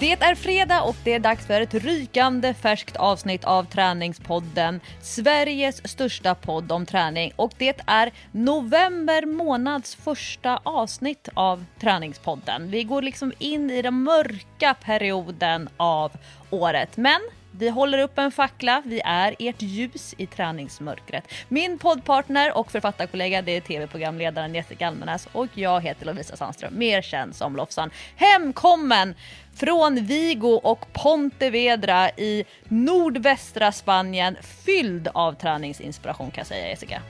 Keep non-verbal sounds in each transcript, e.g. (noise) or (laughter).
Det är fredag och det är dags för ett rykande färskt avsnitt av Träningspodden. Sveriges största podd om träning och det är november månads första avsnitt av Träningspodden. Vi går liksom in i den mörka perioden av året. Men vi håller upp en fackla, vi är ert ljus i träningsmörkret. Min poddpartner och författarkollega det är tv-programledaren Jessica Almenäs och jag heter Lovisa Sandström, mer känd som Lofsan. Hemkommen från Vigo och Pontevedra i nordvästra Spanien fylld av träningsinspiration kan jag säga Jessica.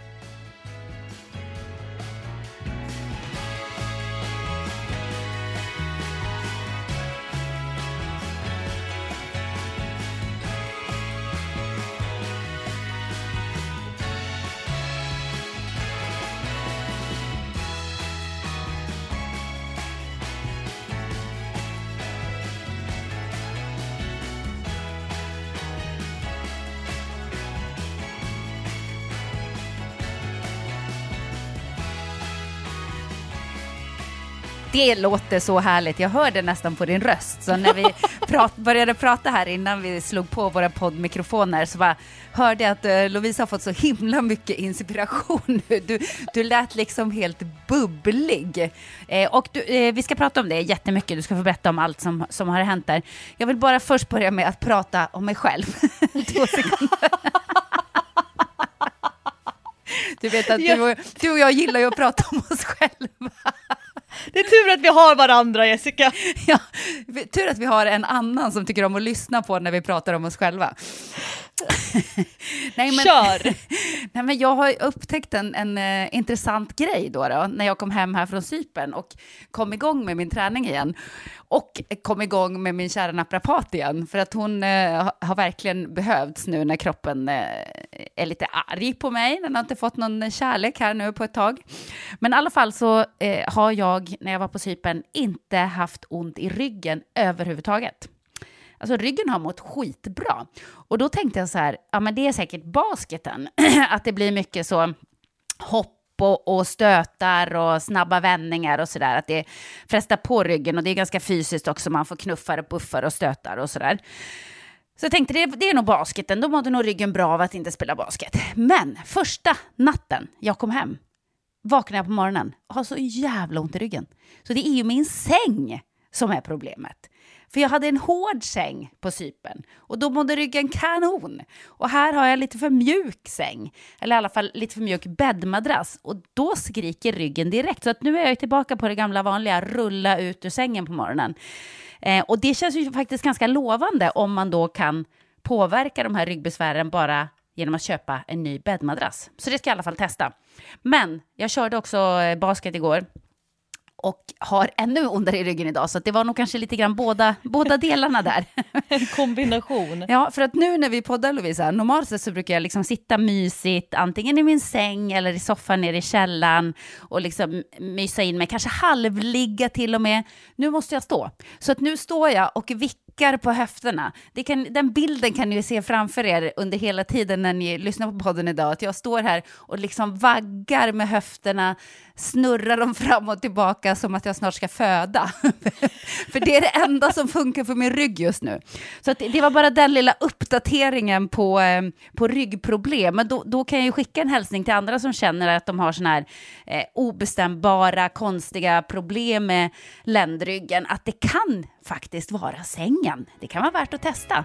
Det låter så härligt. Jag hör det nästan på din röst. Så när vi (laughs) prat, började prata här innan vi slog på våra poddmikrofoner så bara hörde jag att uh, Lovisa har fått så himla mycket inspiration nu. Du, du lät liksom helt bubblig. Eh, och du, eh, vi ska prata om det jättemycket. Du ska få berätta om allt som, som har hänt där. Jag vill bara först börja med att prata om mig själv. (laughs) Två sekunder. Du vet att du och, du och jag gillar ju att prata om oss själva. Det är tur att vi har varandra Jessica. (laughs) Ja, tur att vi har en annan som tycker om att lyssna på när vi pratar om oss själva. (laughs) nej, men, Kör! (laughs) nej, men jag har upptäckt en, en uh, intressant grej då, då, när jag kom hem här från Sypen och kom igång med min träning igen. Och kom igång med min kära naprapat igen, för att hon eh, har verkligen behövts nu när kroppen eh, är lite arg på mig. Den har inte fått någon kärlek här nu på ett tag. Men i alla fall så eh, har jag, när jag var på Sypen, inte haft ont i ryggen överhuvudtaget. Alltså ryggen har mått skitbra. Och då tänkte jag så här, ja men det är säkert basketen, (clears throat) att det blir mycket så hopp och, och stötar och snabba vändningar och sådär. Att det frestar på ryggen och det är ganska fysiskt också, man får knuffar och buffar och stötar och sådär. Så jag tänkte det, det är nog basketen, då mådde nog ryggen bra av att inte spela basket. Men första natten jag kom hem vaknade jag på morgonen och har så jävla ont i ryggen. Så det är ju min säng som är problemet. För jag hade en hård säng på sypen och då mådde ryggen kanon. Och här har jag lite för mjuk säng, eller i alla fall lite för mjuk bäddmadrass. Och då skriker ryggen direkt. Så att nu är jag tillbaka på det gamla vanliga, rulla ut ur sängen på morgonen. Eh, och det känns ju faktiskt ganska lovande om man då kan påverka de här ryggbesvären bara genom att köpa en ny bäddmadrass. Så det ska jag i alla fall testa. Men jag körde också eh, basket igår och har ännu ondare i ryggen idag, så det var nog kanske lite grann båda, båda delarna där. (laughs) En kombination. Ja, för att nu när vi poddar Lovisa, normalt sett så brukar jag liksom sitta mysigt, antingen i min säng eller i soffan nere i källaren och liksom mysa in mig, kanske halvligga till och med. Nu måste jag stå. Så att nu står jag och vickar på höfterna. Kan, den bilden kan ni se framför er under hela tiden när ni lyssnar på podden idag. Att jag står här och liksom vaggar med höfterna, snurrar dem fram och tillbaka som att jag snart ska föda. (laughs) för det är det enda som funkar för min rygg just nu. Så det, det var bara den lilla uppdateringen på, eh, på ryggproblem. Men då, då kan jag ju skicka en hälsning till andra som känner att de har sådana här eh, obestämbara, konstiga problem med ländryggen. Att det kan faktiskt vara sängen. Det kan vara värt att testa.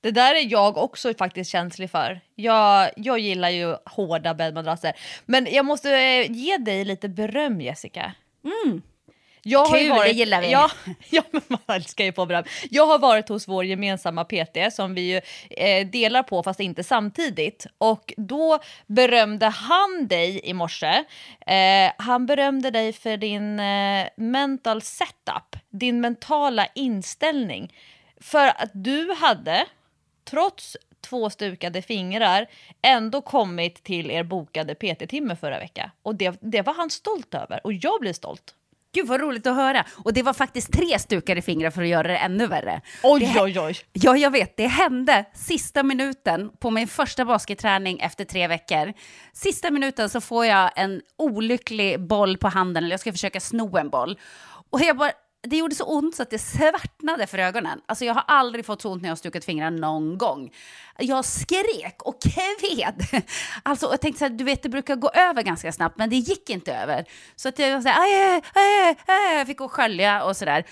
Det där är jag också faktiskt känslig för. Jag, jag gillar ju hårda bäddmadrasser. Men jag måste eh, ge dig lite beröm Jessica. Jag har Kul, det gillar vi. Ja, (laughs) ja, men man älskar ju få beröm. Jag har varit hos vår gemensamma PT som vi ju eh, delar på fast inte samtidigt. Och då berömde han dig i morse. Eh, han berömde dig för din eh, mental setup, din mentala inställning. För att du hade, trots två stukade fingrar, ändå kommit till er bokade PT-timme förra veckan. Och det, det var han stolt över och jag blir stolt. Gud vad roligt att höra. Och det var faktiskt tre stukade fingrar för att göra det ännu värre. Oj, det, oj, oj. Ja, jag vet. Det hände sista minuten på min första basketträning efter tre veckor. Sista minuten så får jag en olycklig boll på handen, eller jag ska försöka sno en boll. Och jag bara, det gjorde så ont så att det svartnade för ögonen. Alltså jag har aldrig fått så ont när jag har stukat fingrarna någon gång. Jag skrek och kved. (laughs) Alltså jag tänkte så här, du vet det brukar gå över ganska snabbt men det gick inte över. Så att jag var så här, aj, aj, aj, jag fick gå och skölja och sådär.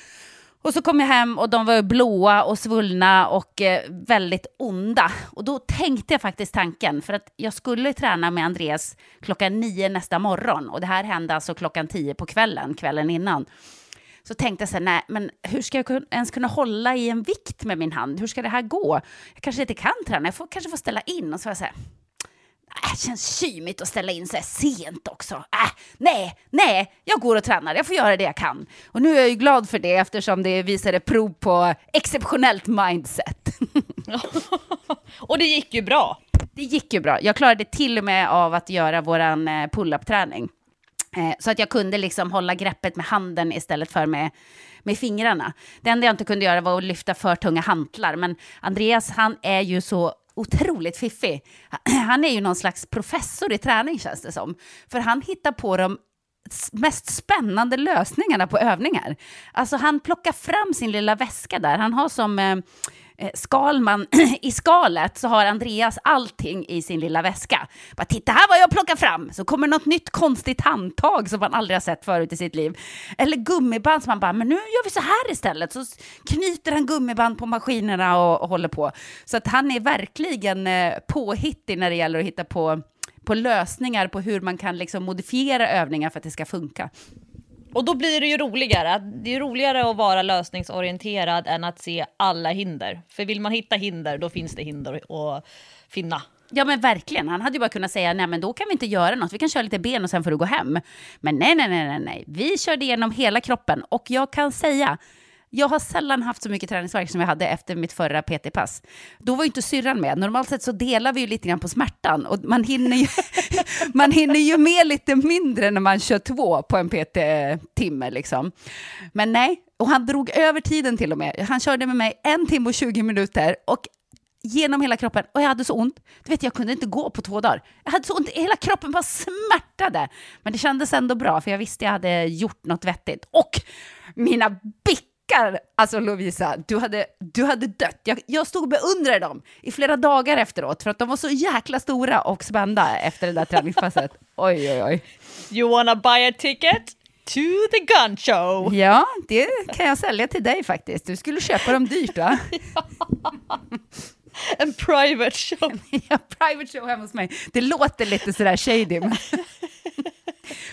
Och så kom jag hem och de var blåa och svullna och eh, väldigt onda. Och då tänkte jag faktiskt tanken, för att jag skulle träna med Andreas klockan nio nästa morgon. Och det här hände alltså klockan tio på kvällen, kvällen innan. Så tänkte jag så här, nej, men hur ska jag ens kunna hålla i en vikt med min hand? Hur ska det här gå? Jag kanske inte kan träna, jag får, kanske får ställa in. Och så var jag så här, Äh, det känns kymigt att ställa in så här sent också. Äh, nej, nej, jag går och tränar, jag får göra det jag kan. Och nu är jag ju glad för det eftersom det visade prov på exceptionellt mindset. (laughs) Och det gick ju bra. det gick ju bra. Jag klarade till och med av att göra våran eh, pull-up-träning. Eh, så att jag kunde liksom hålla greppet med handen istället för med, med fingrarna. Det enda jag inte kunde göra var att lyfta för tunga hantlar. Men Andreas, han är ju så otroligt fiffig. (clears throat) Han är ju någon slags professor i träning känns det som. För han hittar på de mest spännande lösningarna på övningar. Alltså han plockar fram sin lilla väska där. Han har som eh, Eh, Skalman (clears throat) i skalet så har Andreas allting i sin lilla väska. Bara titta här vad jag plockar fram! Så kommer något nytt konstigt handtag som man aldrig har sett förut i sitt liv. Eller gummiband som man bara, men nu gör vi så här istället. Så knyter han gummiband på maskinerna och, och håller på. Så att han är verkligen eh, påhittig när det gäller att hitta på på lösningar på hur man kan liksom modifiera övningar för att det ska funka. Och då blir det ju roligare. Det är roligare att vara lösningsorienterad än att se alla hinder. För vill man hitta hinder, då finns det hinder att finna. Ja men verkligen, han hade ju bara kunnat säga nej men då kan vi inte göra något, vi kan köra lite ben och sen får du gå hem. Men nej, nej, nej, nej, nej, vi körde igenom hela kroppen och jag kan säga, jag har sällan haft så mycket träningsvärk som jag hade efter mitt förra PT-pass. Då var ju inte syrran med. Normalt sett så delar vi ju lite grann på smärtan och man hinner ju, (laughs) man hinner ju med lite mindre när man kör två på en PT-timme liksom. Men nej, och han drog över tiden till och med. Han körde med mig en timme och 20 minuter och genom hela kroppen och jag hade så ont. Du vet, jag kunde inte gå på två dagar. Jag hade så ont, hela kroppen bara smärtade. Men det kändes ändå bra, för jag visste jag hade gjort något vettigt. Och mina bick! Bickar, alltså Lovisa, du hade, du hade dött. Jag, jag stod och beundrade dem i flera dagar efteråt, för att de var så jäkla stora och spända efter det där träningspasset. (laughs) Oj, oj, oj. You wanna buy a ticket to the gun show? Ja, det kan jag sälja till dig faktiskt. Du skulle köpa dem dyrt, va? (laughs) En private show. (laughs) Ja, private show hemma hos mig. Det låter lite sådär shady. Men,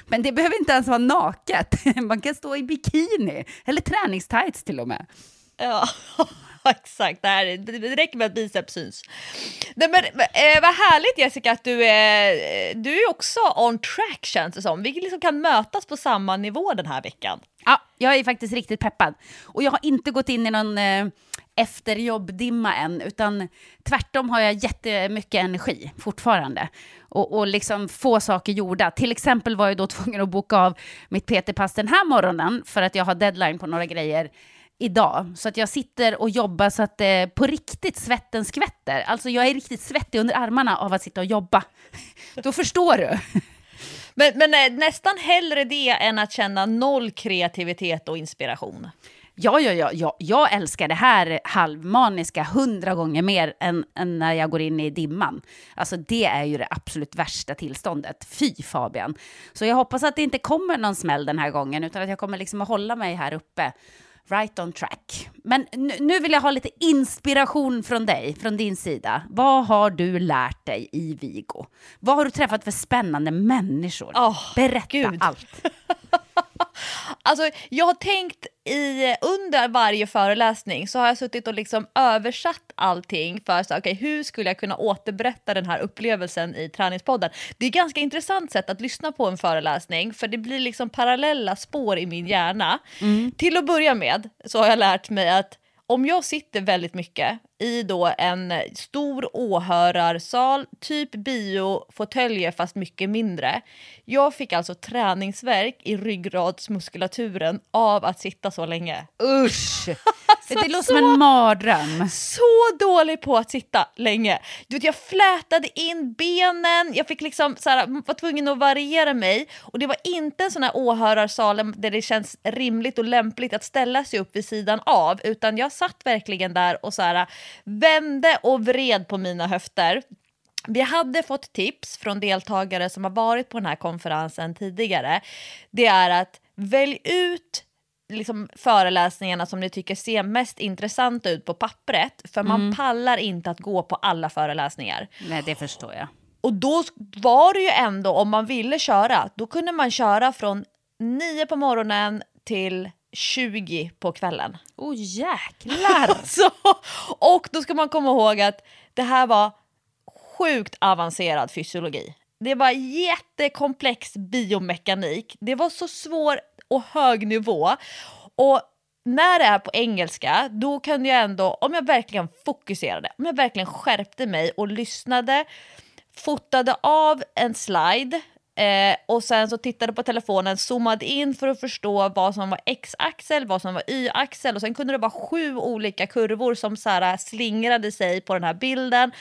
men det behöver inte ens vara naket. (laughs) Man kan stå i bikini, eller träningstights till och med. Ja, (laughs) exakt. Det, här, det räcker med att biceps syns. Nej, men, eh, vad härligt Jessica att du är, du är också on track känns det som. Vi liksom kan mötas på samma nivå den här veckan. Ja, jag är faktiskt riktigt peppad. Och jag har inte gått in i någon eh, efterjobbdimma än, utan tvärtom har jag jättemycket energi fortfarande. Och, och liksom få saker gjorda. Till exempel var jag då (laughs) tvungen att boka av mitt PT-pass den här morgonen för att jag har deadline på några grejer idag. Så att jag sitter och jobbar så att eh, på riktigt svetten skvätter. Alltså jag är riktigt svettig under armarna av att sitta och jobba. Då förstår du. Men, men eh, nästan hellre det än att känna noll kreativitet och inspiration. Ja, ja, ja, ja, jag älskar det här halvmaniska hundra gånger mer än, än när jag går in i dimman. Alltså det är ju det absolut värsta tillståndet. Fy Fabian. Så jag hoppas att det inte kommer någon smäll den här gången, utan att jag kommer liksom att hålla mig här uppe. right on track. Men nu, nu vill jag ha lite inspiration från dig, från din sida. Vad har du lärt dig i Vigo? Vad har du träffat för spännande människor? Åh, Berätta Gud. allt. (laughs) Alltså, jag har tänkt i, under varje föreläsning så har jag suttit och liksom översatt allting för så, okay, hur skulle jag kunna återberätta den här upplevelsen i träningspodden. Det är ett ganska intressant sätt att lyssna på en föreläsning för det blir liksom parallella spår i min hjärna. Till att börja med så har jag lärt mig att om jag sitter väldigt mycket i då en stor åhörarsal, typ biofåtöljer fast mycket mindre. Jag fick alltså träningsverk i ryggradsmuskulaturen av att sitta så länge. Usch! (laughs) det låter så- som en mardröm. Så dålig på att sitta länge. Du vet, jag flätade in benen, jag fick liksom så här, var tvungen att variera mig. Och det var inte en sån här åhörarsal där det känns rimligt och lämpligt att ställa sig upp vid sidan av. Utan jag satt verkligen där och så här, vände och vred på mina höfter. Vi hade fått tips från deltagare som har varit på den här konferensen tidigare. Det är att välj ut liksom föreläsningarna som ni tycker ser mest intressanta ut på pappret. För man pallar inte att gå på alla föreläsningar. Nej, det förstår jag. Och då var det ju ändå, om man ville köra, då kunde man köra från 9 på morgonen till 20 på kvällen. Oh, jäklar! (laughs) Så, och då ska man komma ihåg att det här var sjukt avancerad fysiologi. Det var jättekomplex biomekanik. Det var så svår och hög nivå. Och när det är på engelska, då kunde jag ändå, om jag verkligen fokuserade, om jag verkligen skärpte mig och lyssnade, fotade av en slide eh, och sen så tittade på telefonen, zoomade in för att förstå vad som var x-axel, vad som var y-axel och sen kunde det vara sju olika kurvor som så här eh, slingrade sig på den här bilden.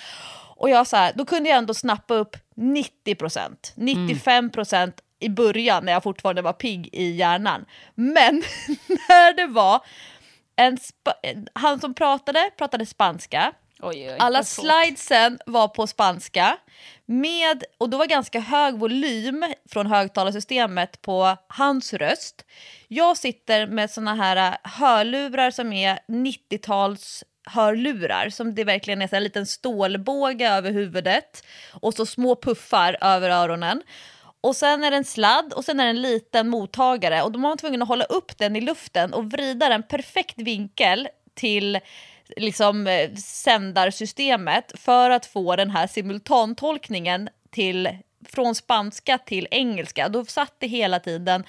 Och jag så här, då kunde jag ändå snappa upp 90%, 95% i början när jag fortfarande var pigg i hjärnan. Men (laughs) när det var en han som pratade, pratade spanska. Oj, oj, Alla slidesen var på spanska. Med, och det var ganska hög volym från högtalarsystemet på hans röst. Jag sitter med såna här äh, hörlurar som är 90-tals hörlurar som det verkligen är en liten stålbåge över huvudet och så små puffar över öronen. Och sen är det en sladd och sen är det en liten mottagare och då var man tvungen att hålla upp den i luften och vrida den perfekt vinkel till liksom eh, sändarsystemet för att få den här simultantolkningen till, från spanska till engelska. Då satt det hela tiden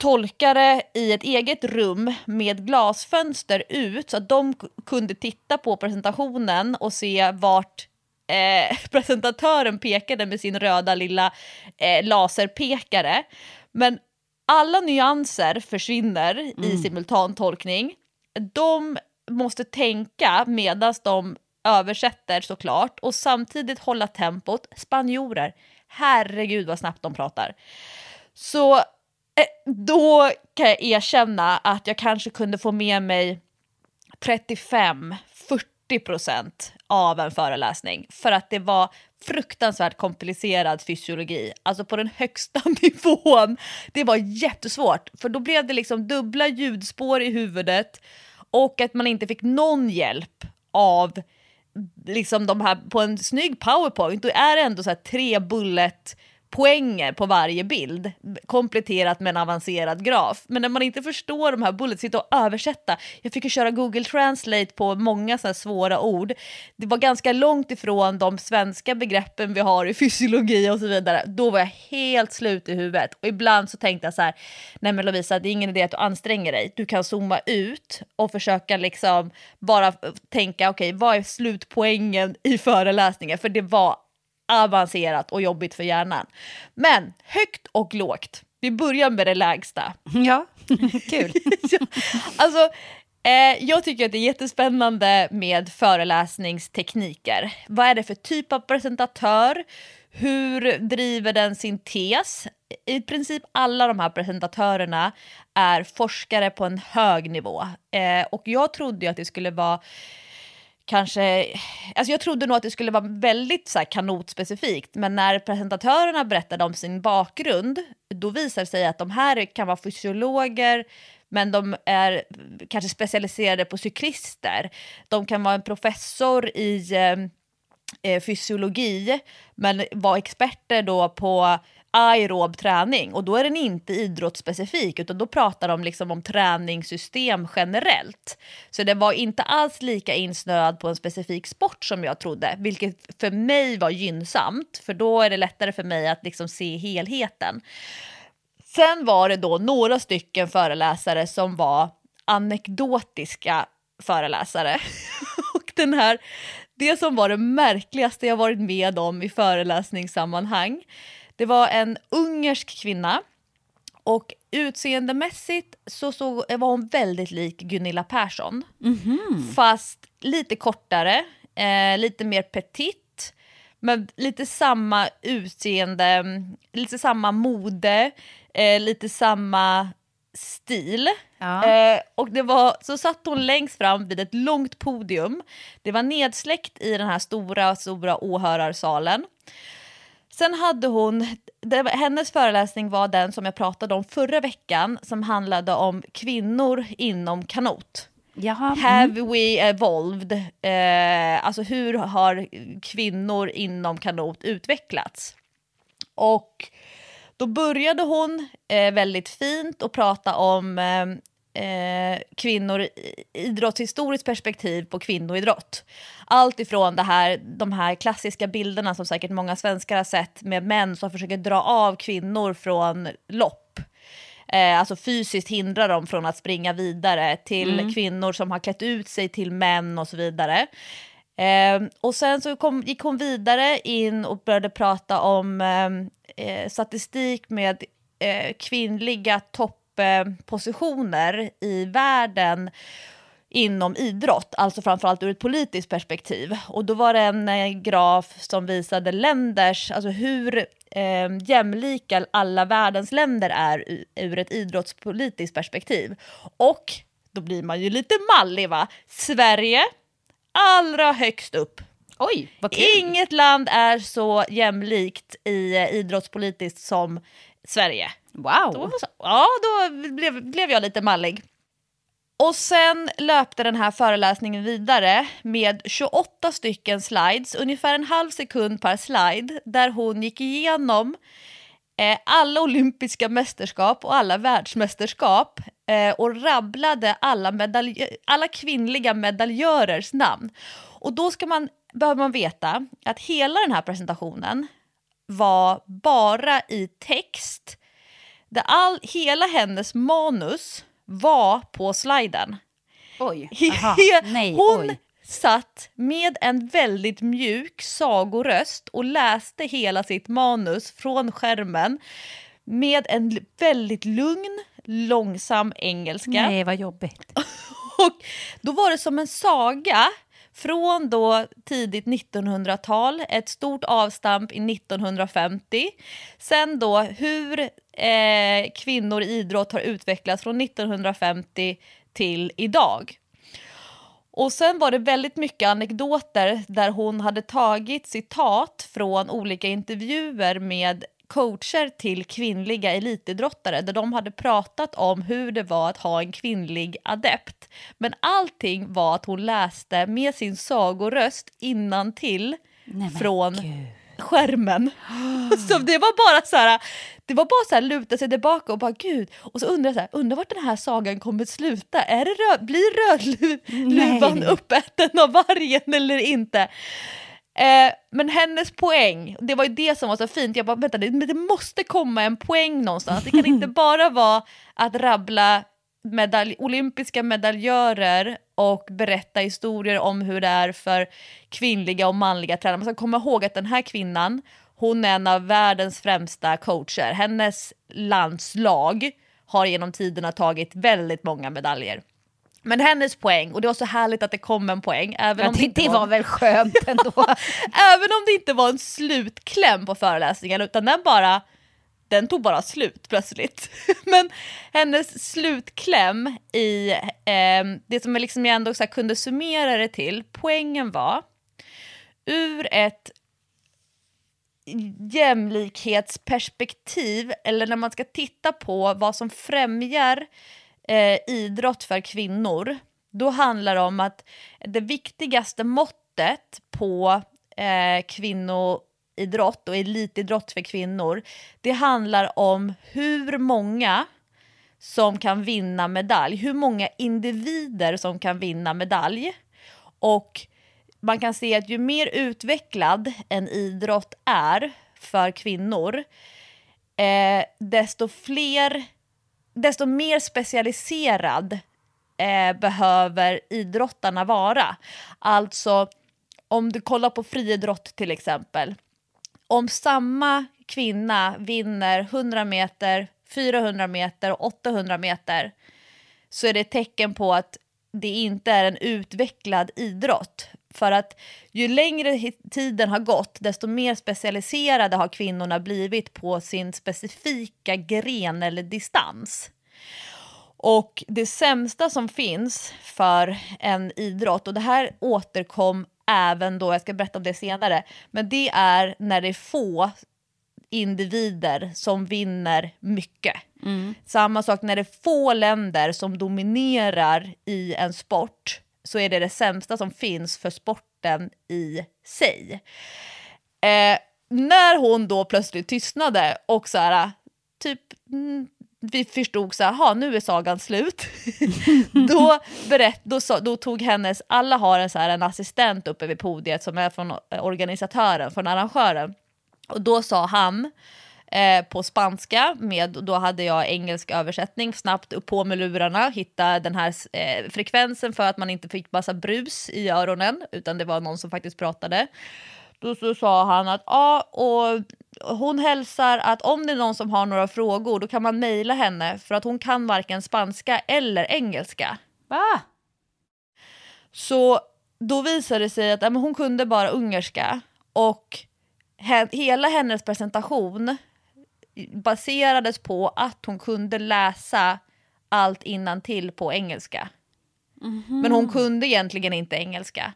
tolkare i ett eget rum med glasfönster ut så att de kunde titta på presentationen och se vart eh, (laughs) presentatören pekade med sin röda lilla eh, laserpekare. Men alla nyanser försvinner i simultantolkning. De måste tänka medan de översätter såklart och samtidigt hålla tempot. Spanjorer, herregud vad snabbt de pratar. Så eh, då kan jag erkänna att jag kanske kunde få med mig 35-40% av en föreläsning för att det var fruktansvärt komplicerad fysiologi, alltså på den högsta (laughs) nivån. Det var jättesvårt, för då blev det liksom dubbla ljudspår i huvudet och att man inte fick någon hjälp av liksom de här, på en snygg powerpoint, då är det ändå så här tre bullet poänger på varje bild kompletterat med en avancerad graf. Men när man inte förstår de här bullets, sitta och översätta. Jag fick ju köra Google Translate på många så här svåra ord. Det var ganska långt ifrån de svenska begreppen vi har i fysiologi och så vidare. Då var jag helt slut i huvudet. Och ibland så tänkte jag så här, nej men Lovisa, det är ingen idé att du anstränger dig. Du kan zooma ut och försöka liksom bara tänka, okej, vad är slutpoängen i föreläsningen? För det var avancerat och jobbigt för hjärnan. Men högt och lågt. Vi börjar med det lägsta. (laughs) Ja, kul. (laughs) alltså, eh, jag tycker att det är jättespännande med föreläsningstekniker. Vad är det för typ av presentatör? Hur driver den sin tes? I princip alla de här presentatörerna är forskare på en hög nivå. Eh, och jag trodde ju att det skulle vara kanske, alltså jag trodde nog att det skulle vara väldigt så här kanotspecifikt, men när presentatörerna berättade om sin bakgrund, då visade det sig att de här kan vara fysiologer, men de är kanske specialiserade på cyklister. De kan vara en professor i eh, eh fysiologi, men vara experter då på aerob träning och då är den inte idrottsspecifik utan då pratar de liksom om träningssystem generellt. Så det var inte alls lika insnöad på en specifik sport som jag trodde, vilket för mig var gynnsamt för då är det lättare för mig att liksom se helheten. Sen var det då några stycken föreläsare som var anekdotiska föreläsare. (laughs) och den här, det som var det märkligaste jag varit med om i föreläsningssammanhang det var en ungersk kvinna och utseendemässigt så, så var hon väldigt lik Gunilla Persson. Mm -hmm. Fast lite kortare, eh, lite mer petit, men lite samma utseende, lite samma mode, eh, lite samma stil. Ja. Eh, och det var, så satt hon längst fram vid ett långt podium. Det var nedsläckt i den här stora, stora åhörarsalen. Sen hade hon, det, hennes föreläsning var den som jag pratade om förra veckan som handlade om kvinnor inom kanot. Jaha. Mm. Have we evolved? Eh, alltså hur har kvinnor inom kanot utvecklats? Och då började hon eh, väldigt fint och prata om eh, kvinnor idrottshistoriskt perspektiv på kvinnoidrott. Allt ifrån det här, de här klassiska bilderna som säkert många svenskar har sett med män som försöker dra av kvinnor från lopp. Eh, alltså fysiskt hindra dem från att springa vidare till mm. kvinnor som har klätt ut sig till män och så vidare. Eh, och sen så kom, gick hon vidare in och började prata om eh, eh statistik med eh, kvinnliga topp toppositioner i världen inom idrott, alltså framförallt ur ett politiskt perspektiv. Och då var det en eh, graf som visade länders, alltså hur eh, jämlika alla världens länder är ur ett idrottspolitiskt perspektiv. Och då blir man ju lite mallig va? Sverige, allra högst upp. Oj, vad kul. Inget land är så jämlikt i eh, idrottspolitiskt som Sverige. Wow! Då, ja, då blev, blev jag lite mallig. Och sen löpte den här föreläsningen vidare med 28 stycken slides, ungefär en halv sekund per slide, där hon gick igenom eh, alla olympiska mästerskap och alla världsmästerskap eh, och rabblade alla, alla kvinnliga medaljörers namn. Och då ska man, behöver man veta att hela den här presentationen var bara i text där all, hela hennes manus var på sliden. Oj, Aha. Nej, Hon oj. satt med en väldigt mjuk sagoröst och läste hela sitt manus från skärmen med en väldigt lugn, långsam engelska. Nej, vad jobbigt. (laughs) och då var det som en saga från då tidigt 1900-tal, ett stort avstamp i 1950. Sen då hur eh, kvinnor i idrott har utvecklats från 1950 till idag. Och sen var det väldigt mycket anekdoter där hon hade tagit citat från olika intervjuer med coacher till kvinnliga elitidrottare där de hade pratat om hur det var att ha en kvinnlig adept. Men allting var att hon läste med sin sagoröst innan till från Gud. skärmen. (gasps) så det var bara så här, det var bara så här luta sig tillbaka och bara gud. Och så undrar jag så här, undrar vart den här sagan kommer sluta. Är det röd, blir Rödluvan uppäten av vargen eller inte? Eh, men hennes poäng, det var ju det som var så fint, jag bara vänta det, det måste komma en poäng någonstans. Det kan inte (laughs) bara vara att rabbla medalj, olympiska medaljörer och berätta historier om hur det är för kvinnliga och manliga tränare. Man ska komma ihåg att den här kvinnan, hon är en av världens främsta coacher. Hennes landslag har genom tiderna tagit väldigt många medaljer. Men hennes poäng, och det var så härligt att det kom en poäng. Även om det, det, det var, var väl skönt (laughs) ändå. även om det inte var en slutkläm på föreläsningen utan den bara den tog bara slut plötsligt. (laughs) Men hennes slutkläm i eh, det som jag, liksom jag ändå så kunde summera det till, poängen var ur ett jämlikhetsperspektiv eller när man ska titta på vad som främjar eh, idrott för kvinnor, då handlar det om att det viktigaste måttet på eh, kvinnoidrott och elitidrott för kvinnor, det handlar om hur många som kan vinna medalj, hur många individer som kan vinna medalj. Och man kan se att ju mer utvecklad en idrott är för kvinnor, eh, desto fler, desto mer specialiserad eh, behöver idrottarna vara. Alltså, om du kollar på friidrott till exempel. Om samma kvinna vinner 100 meter, 400 meter och 800 meter så är det ett tecken på att det inte är en utvecklad idrott. För att ju längre tiden har gått, desto mer specialiserade har kvinnorna blivit på sin specifika gren eller distans. Och det sämsta som finns för en idrott, och det här återkom även då, jag ska berätta om det senare, men det är när det är få individer som vinner mycket. Mm. Samma sak när det är få länder som dominerar i en sport så är det det sämsta som finns för sporten i sig. Eh, när hon då plötsligt tystnade och så här, typ mm, vi förstod så här, nu är sagan slut. (laughs) då, berätt, då, då tog hennes, alla har en, så här, en assistent uppe vid podiet som är från eh, organisatören, från arrangören. Och då sa han eh, på spanska, med, då hade jag engelsk översättning, snabbt upp på med lurarna, hitta den här eh, frekvensen för att man inte fick massa brus i öronen, utan det var någon som faktiskt pratade. Då så sa han att ja, och hon hälsar att om det är någon som har några frågor då kan man mejla henne för att hon kan varken spanska eller engelska. Va? Så då visade det sig att ja, hon kunde bara ungerska och he hela hennes presentation baserades på att hon kunde läsa allt innan till på engelska. Mm -hmm. Men hon kunde egentligen inte engelska.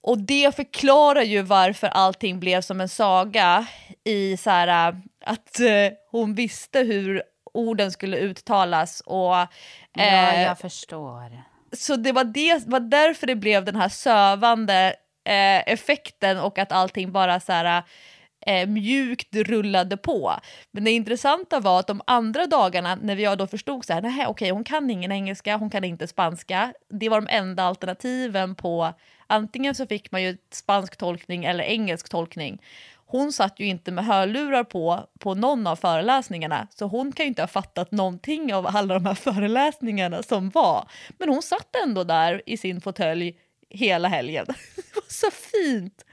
Och det förklarar ju varför allting blev som en saga i så här, äh, att eh, hon visste hur orden skulle uttalas och... Eh, ja, jag förstår. Så det var, det var därför det blev den här sövande eh, effekten och att allting bara så här eh, mjukt rullade på. Men det intressanta var att de andra dagarna när jag då förstod så här, nej okej okay, hon kan ingen engelska, hon kan inte spanska. Det var de enda alternativen på, antingen så fick man ju spansk tolkning eller engelsk tolkning. Hon satt ju inte med hörlurar på på någon av föreläsningarna så hon kan ju inte ha fattat någonting av alla de här föreläsningarna som var. Men hon satt ändå där i sin fåtölj hela helgen. (laughs) Det var så fint!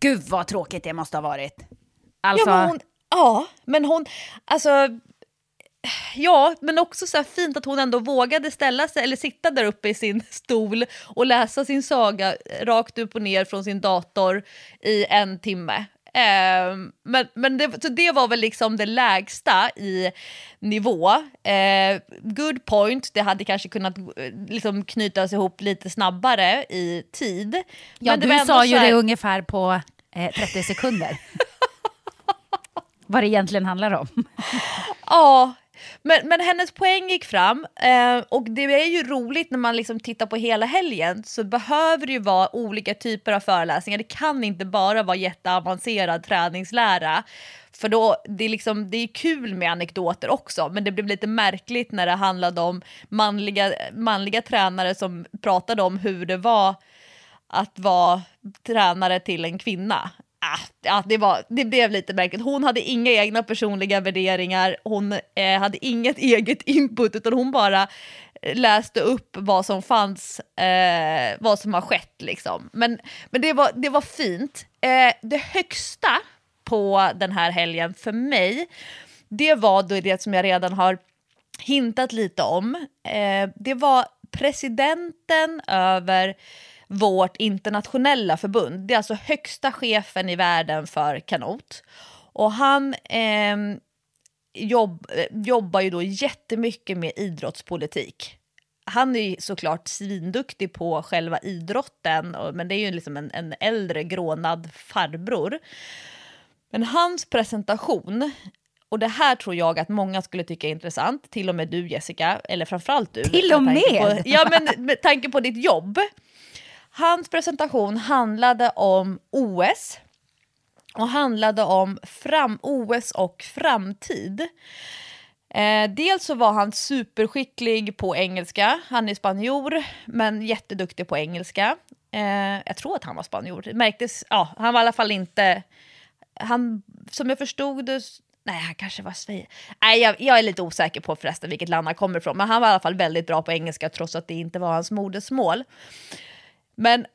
Gud vad tråkigt det måste ha varit. Alltså... Ja, men hon, ja, men hon, alltså, ja, men också så fint att hon ändå vågade ställa sig eller sitta där uppe i sin stol och läsa sin saga rakt upp och ner från sin dator i en timme. Eh, men men det, så det var väl liksom det lägsta i nivå. Eh, good point, det hade kanske kunnat eh, liksom knytas ihop lite snabbare i tid. Ja, men du sa ju här... det ungefär på eh, 30 sekunder. (laughs) Vad det egentligen handlar om. ja, men, men hennes poäng gick fram eh, och det är ju roligt när man liksom tittar på hela helgen så behöver det ju vara olika typer av föreläsningar. Det kan inte bara vara jätteavancerad träningslära. För då, det är, liksom, det är kul med anekdoter också men det blev lite märkligt när det handlade om manliga, manliga tränare som pratade om hur det var att vara tränare till en kvinna ah, ja, det, var, det blev lite märkligt. Hon hade inga egna personliga värderingar, hon eh, hade inget (laughs) eget input utan hon bara eh, läste upp vad som fanns, eh, vad som har skett liksom. Men, men det, var, det var fint. Eh, det högsta på den här helgen för mig, det var då det som jag redan har hintat lite om. Eh, det var presidenten över vårt internationella förbund. Det är alltså högsta chefen i världen för kanot. Och han eh, jobb, jobbar ju då jättemycket med idrottspolitik. Han är ju såklart svinduktig på själva idrotten, men det är ju liksom en, en äldre grånad farbror. Men hans presentation och det här tror jag att många skulle tycka är intressant, till och med du Jessica, eller framförallt du. Till och med? På, ja, men med tanke på ditt jobb. Hans presentation handlade om OS och handlade om fram OS och framtid. Eh, dels så var han superskicklig på engelska, han är spanjor men jätteduktig på engelska. Eh, jag tror att han var spanjor, det märktes, ja, han var i alla fall inte, han, som jag förstod det, nej han kanske var Sverige. Nej jag, jag, är lite osäker på förresten vilket land han kommer ifrån, men han var i alla fall väldigt bra på engelska trots att det inte var hans modersmål. Men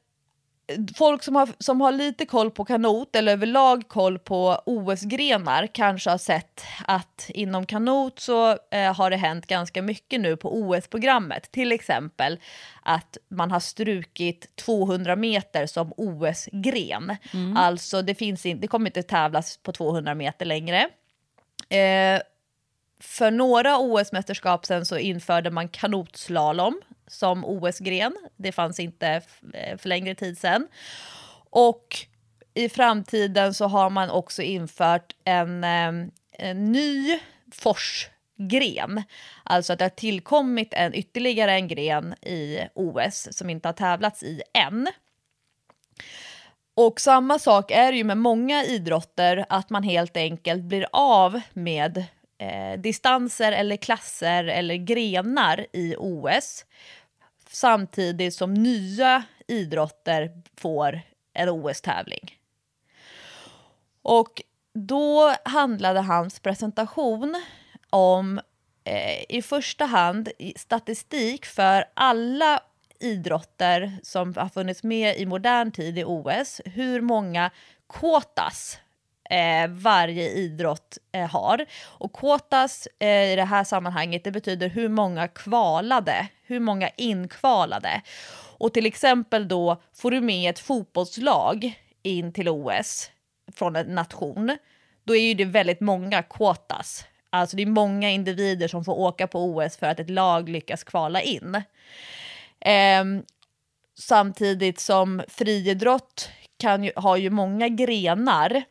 folk som har, som har lite koll på kanot eller överlag koll på OS-grenar kanske har sett att inom kanot så eh, har det hänt ganska mycket nu på OS-programmet. Till exempel att man har strukit 200 meter som OS-gren. Mm. Alltså det, finns in, det kommer inte tävlas på 200 meter längre. Eh, för några OS-mästerskap sen så införde man kanotslalom som OS-gren. Det fanns inte eh, för längre tid sen. Och i framtiden så har man också infört en, eh, en ny forsgren. Alltså att det har tillkommit en, ytterligare en gren i OS som inte har tävlats i än. Och samma sak är det ju med många idrotter, att man helt enkelt blir av med eh, distanser eller klasser eller grenar i OS samtidigt som nya idrotter får en OS-tävling. Och då handlade hans presentation om eh, i första hand statistik för alla idrotter som har funnits med i modern tid i OS, hur många kvotas eh, varje idrott eh, har. Och kvotas eh, i det här sammanhanget det betyder hur många kvalade, hur många inkvalade. Och till exempel då får du med ett fotbollslag in till OS från en nation, då är ju det väldigt många kvotas. Alltså det är många individer som får åka på OS för att ett lag lyckas kvala in. Ehm, samtidigt som friidrott kan ju, har ju många grenar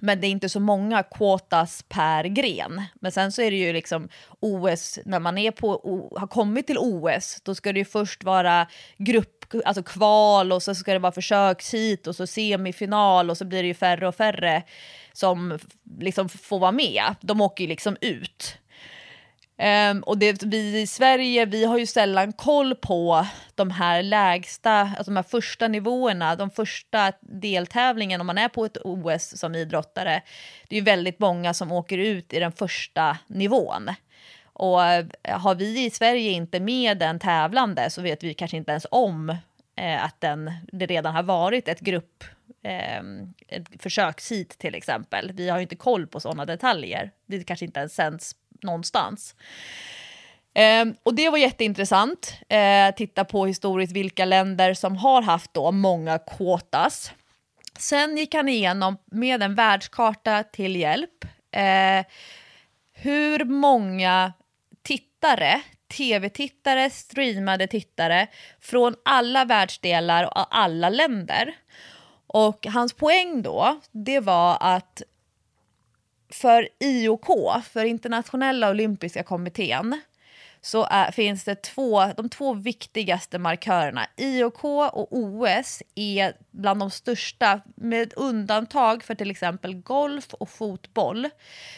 men det är inte så många kvotas per gren. Men sen så är det ju liksom OS, när man är på, har kommit till OS, då ska det ju först vara grupp, alltså kval och så ska det vara försökshit och så semifinal och så blir det ju färre och färre som liksom får vara med. De åker ju liksom ut. Um, och det, vi i Sverige vi har ju sällan koll på de här lägsta, alltså de här första nivåerna, de första deltävlingen om man är på ett OS som idrottare. Det är ju väldigt många som åker ut i den första nivån. Och eh, har vi i Sverige inte med den tävlande så vet vi kanske inte ens om eh, att den, det redan har varit ett grupp eh, ett försökshit till exempel. Vi har ju inte koll på sådana detaljer. Det kanske inte ens sänds någonstans. Eh, och det var jätteintressant. Eh, titta på historiskt vilka länder som har haft då många kvotas. Sen gick han igenom med en världskarta till hjälp eh, hur många tittare, tv-tittare, streamade tittare från alla världsdelar och alla länder. Och hans poäng då, det var att för IOK, för internationella olympiska kommittén, så är, finns det två, de två viktigaste markörerna. IOK och OS är bland de största, med undantag för till exempel golf och fotboll,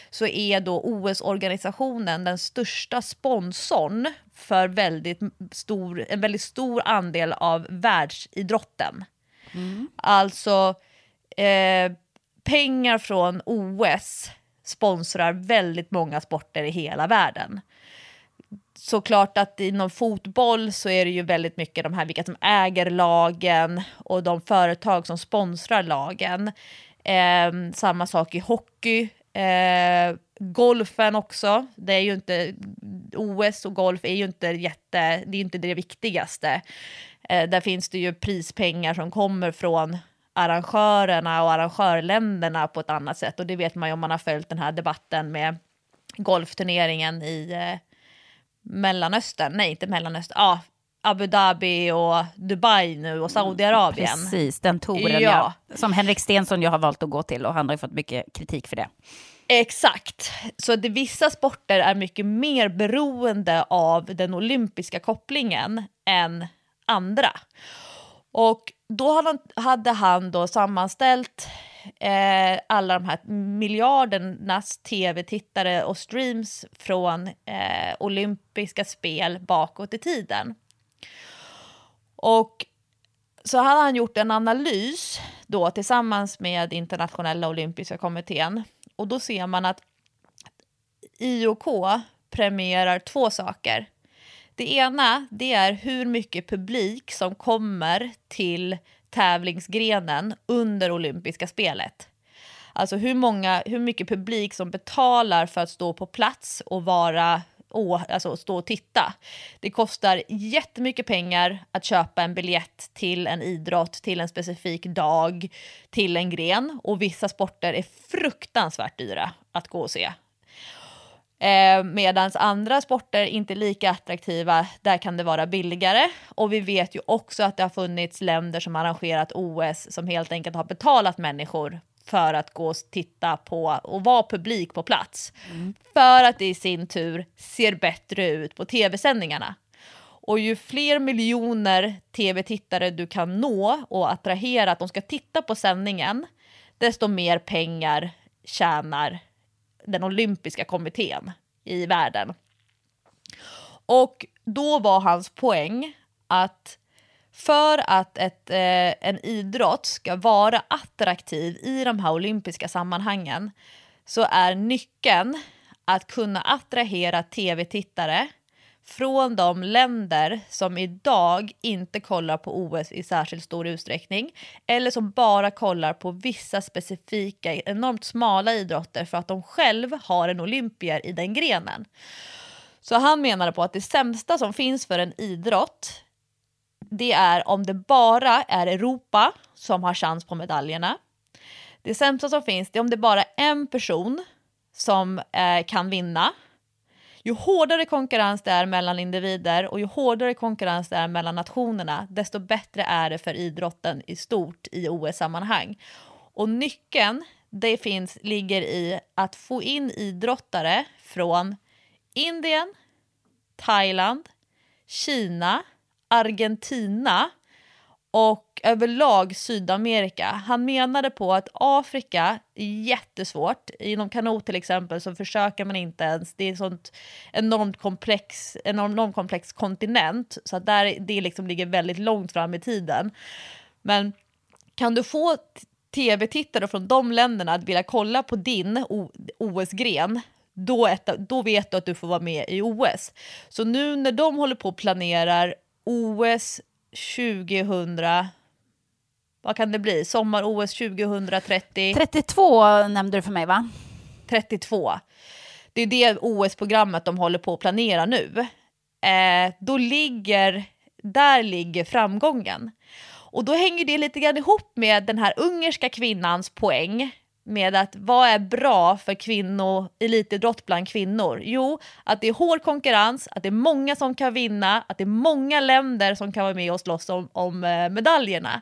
så är då OS-organisationen den största sponsorn för väldigt stor, en väldigt stor andel av världsidrotten. Mm. Alltså eh, pengar från OS sponsrar väldigt många sporter i hela världen. Såklart att inom fotboll så är det ju väldigt mycket de här vilka som äger lagen och de företag som sponsrar lagen. Eh, samma sak i hockey. Eh, golfen också. Det är ju inte, OS och golf är ju inte jätte, det är inte det viktigaste. Eh, där finns det ju prispengar som kommer från arrangörerna och arrangörländerna på ett annat sätt. Och det vet man ju om man har följt den här debatten med golfturneringen i eh, Mellanöstern. Nej, inte Mellanöstern. Ja, Abu Dhabi och Dubai nu och Saudiarabien. Precis, den touren ja. ja. Som Henrik Stensson ju har valt att gå till och han har ju fått mycket kritik för det. Exakt. Så det, vissa sporter är mycket mer beroende av den olympiska kopplingen än andra. Och då hade han, då sammanställt eh, alla de här miljardernas tv-tittare och streams från eh, olympiska spel bakåt i tiden. Och så hade han gjort en analys då tillsammans med internationella olympiska kommittén och då ser man att IOK premierar två saker. Det ena det är hur mycket publik som kommer till tävlingsgrenen under olympiska spelet. Alltså hur, många, hur mycket publik som betalar för att stå på plats och vara och, alltså stå och titta. Det kostar jättemycket pengar att köpa en biljett till en idrott, till en specifik dag, till en gren. Och vissa sporter är fruktansvärt dyra att gå och se. Eh, Medan andra sporter inte är lika attraktiva, där kan det vara billigare. Och vi vet ju också att det har funnits länder som arrangerat OS som helt enkelt har betalat människor för att gå och titta på och vara publik på plats. Mm. För att det i sin tur ser bättre ut på tv-sändningarna. Och ju fler miljoner tv-tittare du kan nå och attrahera att de ska titta på sändningen, desto mer pengar tjänar den olympiska kommittén i världen. Och då var hans poäng att för att ett, eh, en idrott ska vara attraktiv i de här olympiska sammanhangen så är nyckeln att kunna attrahera tv-tittare från de länder som idag inte kollar på OS i särskilt stor utsträckning eller som bara kollar på vissa specifika, enormt smala idrotter för att de själva har en olympier i den grenen. Så han menade på att det sämsta som finns för en idrott det är om det bara är Europa som har chans på medaljerna. Det sämsta som finns det är om det bara är en person som eh, kan vinna. Ju hårdare konkurrens det är mellan individer och ju hårdare konkurrens det är mellan nationerna, desto bättre är det för idrotten i stort i OS-sammanhang. Och nyckeln det finns, ligger i att få in idrottare från Indien, Thailand, Kina, Argentina och överlag Sydamerika. Han menade på att Afrika är jättesvårt. Inom kanot till exempel så försöker man inte ens. Det är en sånt enormt komplex, enormt komplex kontinent så att där det liksom ligger väldigt långt fram i tiden. Men kan du få tv-tittare från de länderna att vilja kolla på din OS-gren då, då vet du att du får vara med i OS. Så nu när de håller på och planerar OS 2000, vad kan det bli? Sommar-OS 2030? 32 nämnde du för mig va? 32. Det är det OS-programmet de håller på att planera nu. Eh, då ligger, där ligger framgången. Och då hänger det lite grann ihop med den här ungerska kvinnans poäng med att vad är bra för kvinnor, elitidrott bland kvinnor? Jo, att det är hård konkurrens, att det är många som kan vinna, att det är många länder som kan vara med och slåss om, om eh, medaljerna.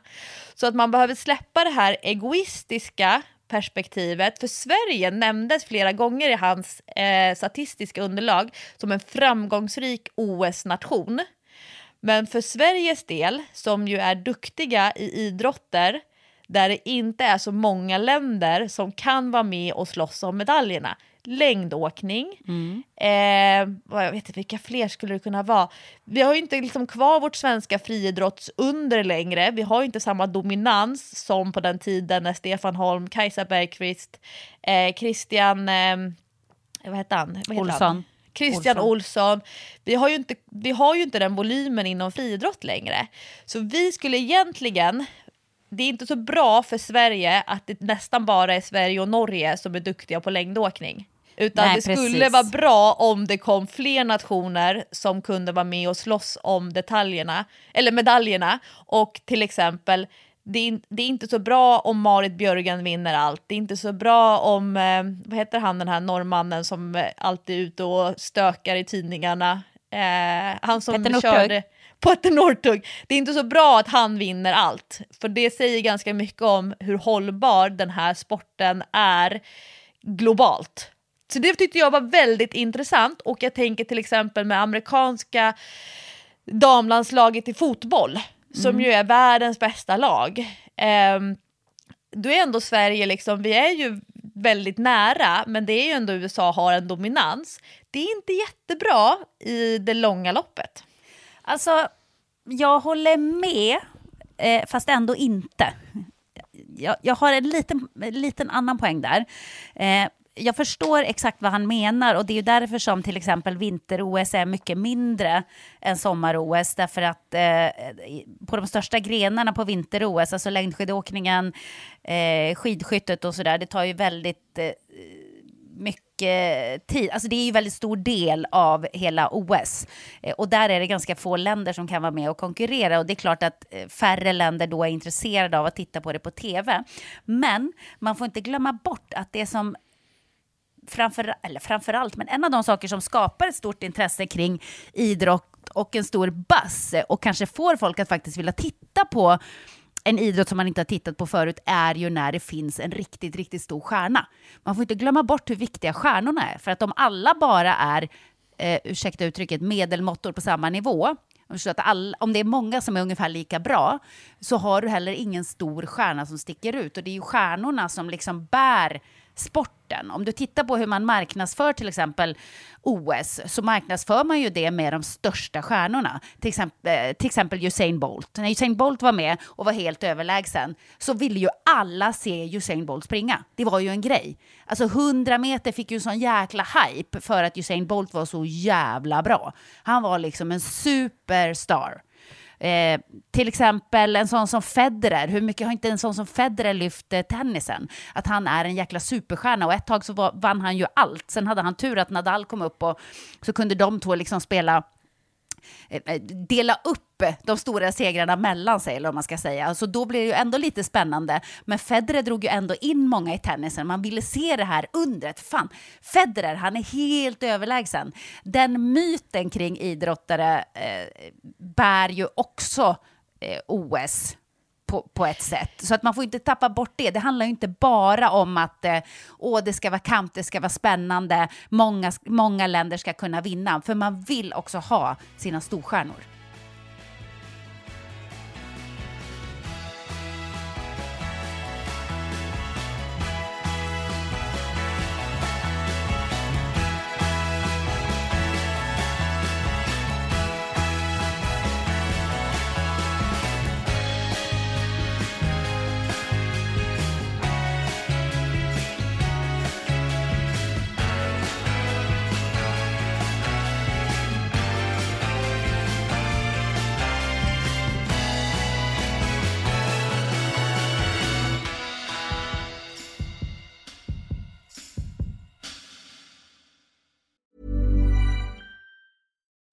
Så att man behöver släppa det här egoistiska perspektivet, för Sverige nämndes flera gånger i hans eh, statistiska underlag som en framgångsrik OS-nation. Men för Sveriges del, som ju är duktiga i idrotter, där det inte är så många länder som kan vara med och slåss om medaljerna. Längdåkning, mm. eh, jag vet inte vilka fler skulle det kunna vara. Vi har ju inte liksom kvar vårt svenska friidrottsunder längre. Vi har ju inte samma dominans som på den tiden när Stefan Holm, Kajsa Bergqvist, eh, Christian, eh, vad heter han? Vad Olsson. Han? Christian Olsson. Olsson. Vi, har ju inte, vi har ju inte den volymen inom friidrott längre. Så vi skulle egentligen det är inte så bra för Sverige att det nästan bara är Sverige och Norge som är duktiga på längdåkning. Utan Nej, det skulle precis. vara bra om det kom fler nationer som kunde vara med och slåss om detaljerna, eller medaljerna. Och till exempel, det är, det är inte så bra om Marit Björgen vinner allt. Det är inte så bra om, eh, vad heter han den här norrmannen som eh, alltid är ute och stökar i tidningarna. Eh, han som Petter körde på ett Northug. Det är inte så bra att han vinner allt, för det säger ganska mycket om hur hållbar den här sporten är globalt. Så det tyckte jag var väldigt intressant och jag tänker till exempel med amerikanska damlandslaget i fotboll som Mm. ju är världens bästa lag. Eh, då är ändå Sverige liksom, vi är ju väldigt nära men det är ju ändå USA har en dominans. Det är inte jättebra i det långa loppet. Alltså, jag håller med, eh, fast ändå inte. Jag, jag har en liten, liten annan poäng där. Eh, jag förstår exakt vad han menar och det är ju därför som till exempel vinter-OS är mycket mindre än sommar-OS. Därför att eh, på de största grenarna på vinter-OS, alltså längdskidåkningen, eh, skidskyttet och sådär, det tar ju väldigt eh, mycket tid. Alltså det är ju väldigt stor del av hela OS. Eh, och där är det ganska få länder som kan vara med och konkurrera. Och det är klart att eh, färre länder då är intresserade av att titta på det på tv. Men man får inte glömma bort att det som framför, eller framför allt, men en av de saker som skapar ett stort intresse kring idrott och en stor buzz eh, och kanske får folk att faktiskt vilja titta på en idrott som man inte har tittat på förut är ju när det finns en riktigt, riktigt stor stjärna. Man får inte glömma bort hur viktiga stjärnorna är, för att om alla bara är, eh, ursäkta uttrycket, medelmåttor på samma nivå, att all, om det är många som är ungefär lika bra, så har du heller ingen stor stjärna som sticker ut. Och det är ju stjärnorna som liksom bär sporten. Om du tittar på hur man marknadsför till exempel OS, så marknadsför man ju det med de största stjärnorna. Till exempel, eh, till exempel Usain Bolt. När Usain Bolt var med och var helt överlägsen så ville ju alla se Usain Bolt springa. Det var ju en grej. Alltså 100 meter fick ju en sån jäkla hype för att Usain Bolt var så jävla bra. Han var liksom en superstar. Eh, till exempel en sån som Federer, hur mycket har inte en sån som Federer lyft eh, tennisen? Att han är en jäkla superstjärna och ett tag så var, vann han ju allt. Sen hade han tur att Nadal kom upp och så kunde de två liksom spela Eh, eh, dela upp de stora segrarna mellan sig, eller vad man ska säga. Alltså då blir det ju ändå lite spännande. Men Federer drog ju ändå in många i tennisen. Man ville se det här undret. Fan, Federer, han är helt överlägsen. Den myten kring idrottare eh, bär ju också eh, OS på, på ett sätt. Så att man får inte tappa bort det. Det handlar ju inte bara om att eh, åh, det ska vara kamp, det ska vara spännande, många, många länder ska kunna vinna. För man vill också ha sina storstjärnor.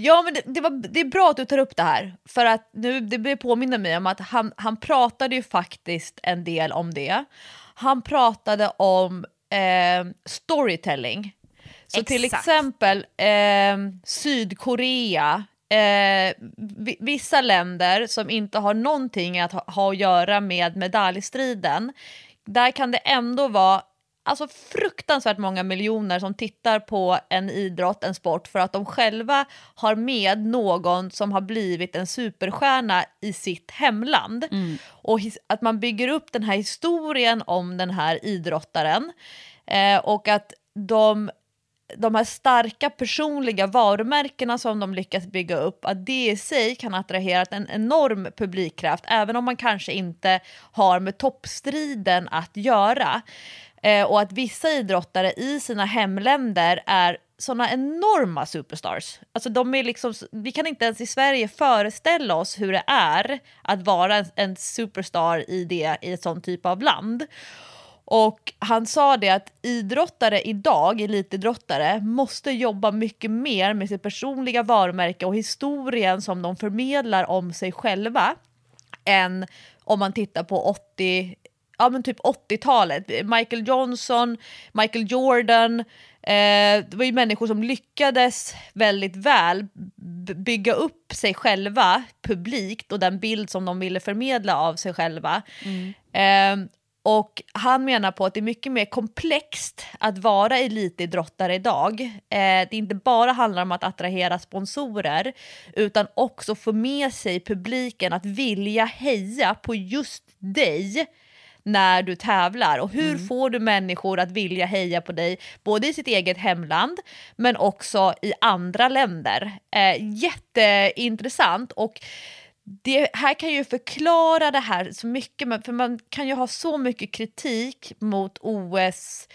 Ja, men det, det, var, det är bra att du tar upp det här, för att nu, det påminner mig om att han, han pratade ju faktiskt en del om det. Han pratade om eh, storytelling. Så till Exakt. exempel eh, Sydkorea, eh, vi- vissa länder som inte har någonting att ha, ha att göra med medaljstriden, där kan det ändå vara alltså fruktansvärt många miljoner som tittar på en idrott, en sport, för att de själva har med någon som har blivit en superstjärna i sitt hemland. Mm. Och att man bygger upp den här historien om den här idrottaren eh, och att de de här starka personliga varumärkena som de lyckas bygga upp, att det i sig kan attrahera en enorm publikkraft, även om man kanske inte har med toppstriden att göra. Eh, och att vissa idrottare i sina hemländer är såna enorma superstars. Alltså de är liksom, vi kan inte ens i Sverige föreställa oss hur det är att vara en, en superstar i, det, i ett sånt typ av land. Och han sa det att idrottare idag, elitidrottare, måste jobba mycket mer med sitt personliga varumärke och historien som de förmedlar om sig själva än om man tittar på 80, ja men typ 80-talet. Michael Johnson, Michael Jordan, eh, det var ju människor som lyckades väldigt väl bygga upp sig själva publikt och den bild som de ville förmedla av sig själva. Mm. Eh, och han menar på att det är mycket mer komplext att vara elitidrottare idag. Eh, det inte bara handlar om att attrahera sponsorer utan också få med sig publiken att vilja heja på just dig när du tävlar och hur mm. får du människor att vilja heja på dig både i sitt eget hemland men också i andra länder. Eh, jätteintressant och det här kan ju förklara det här så mycket, för man kan ju ha så mycket kritik mot OS,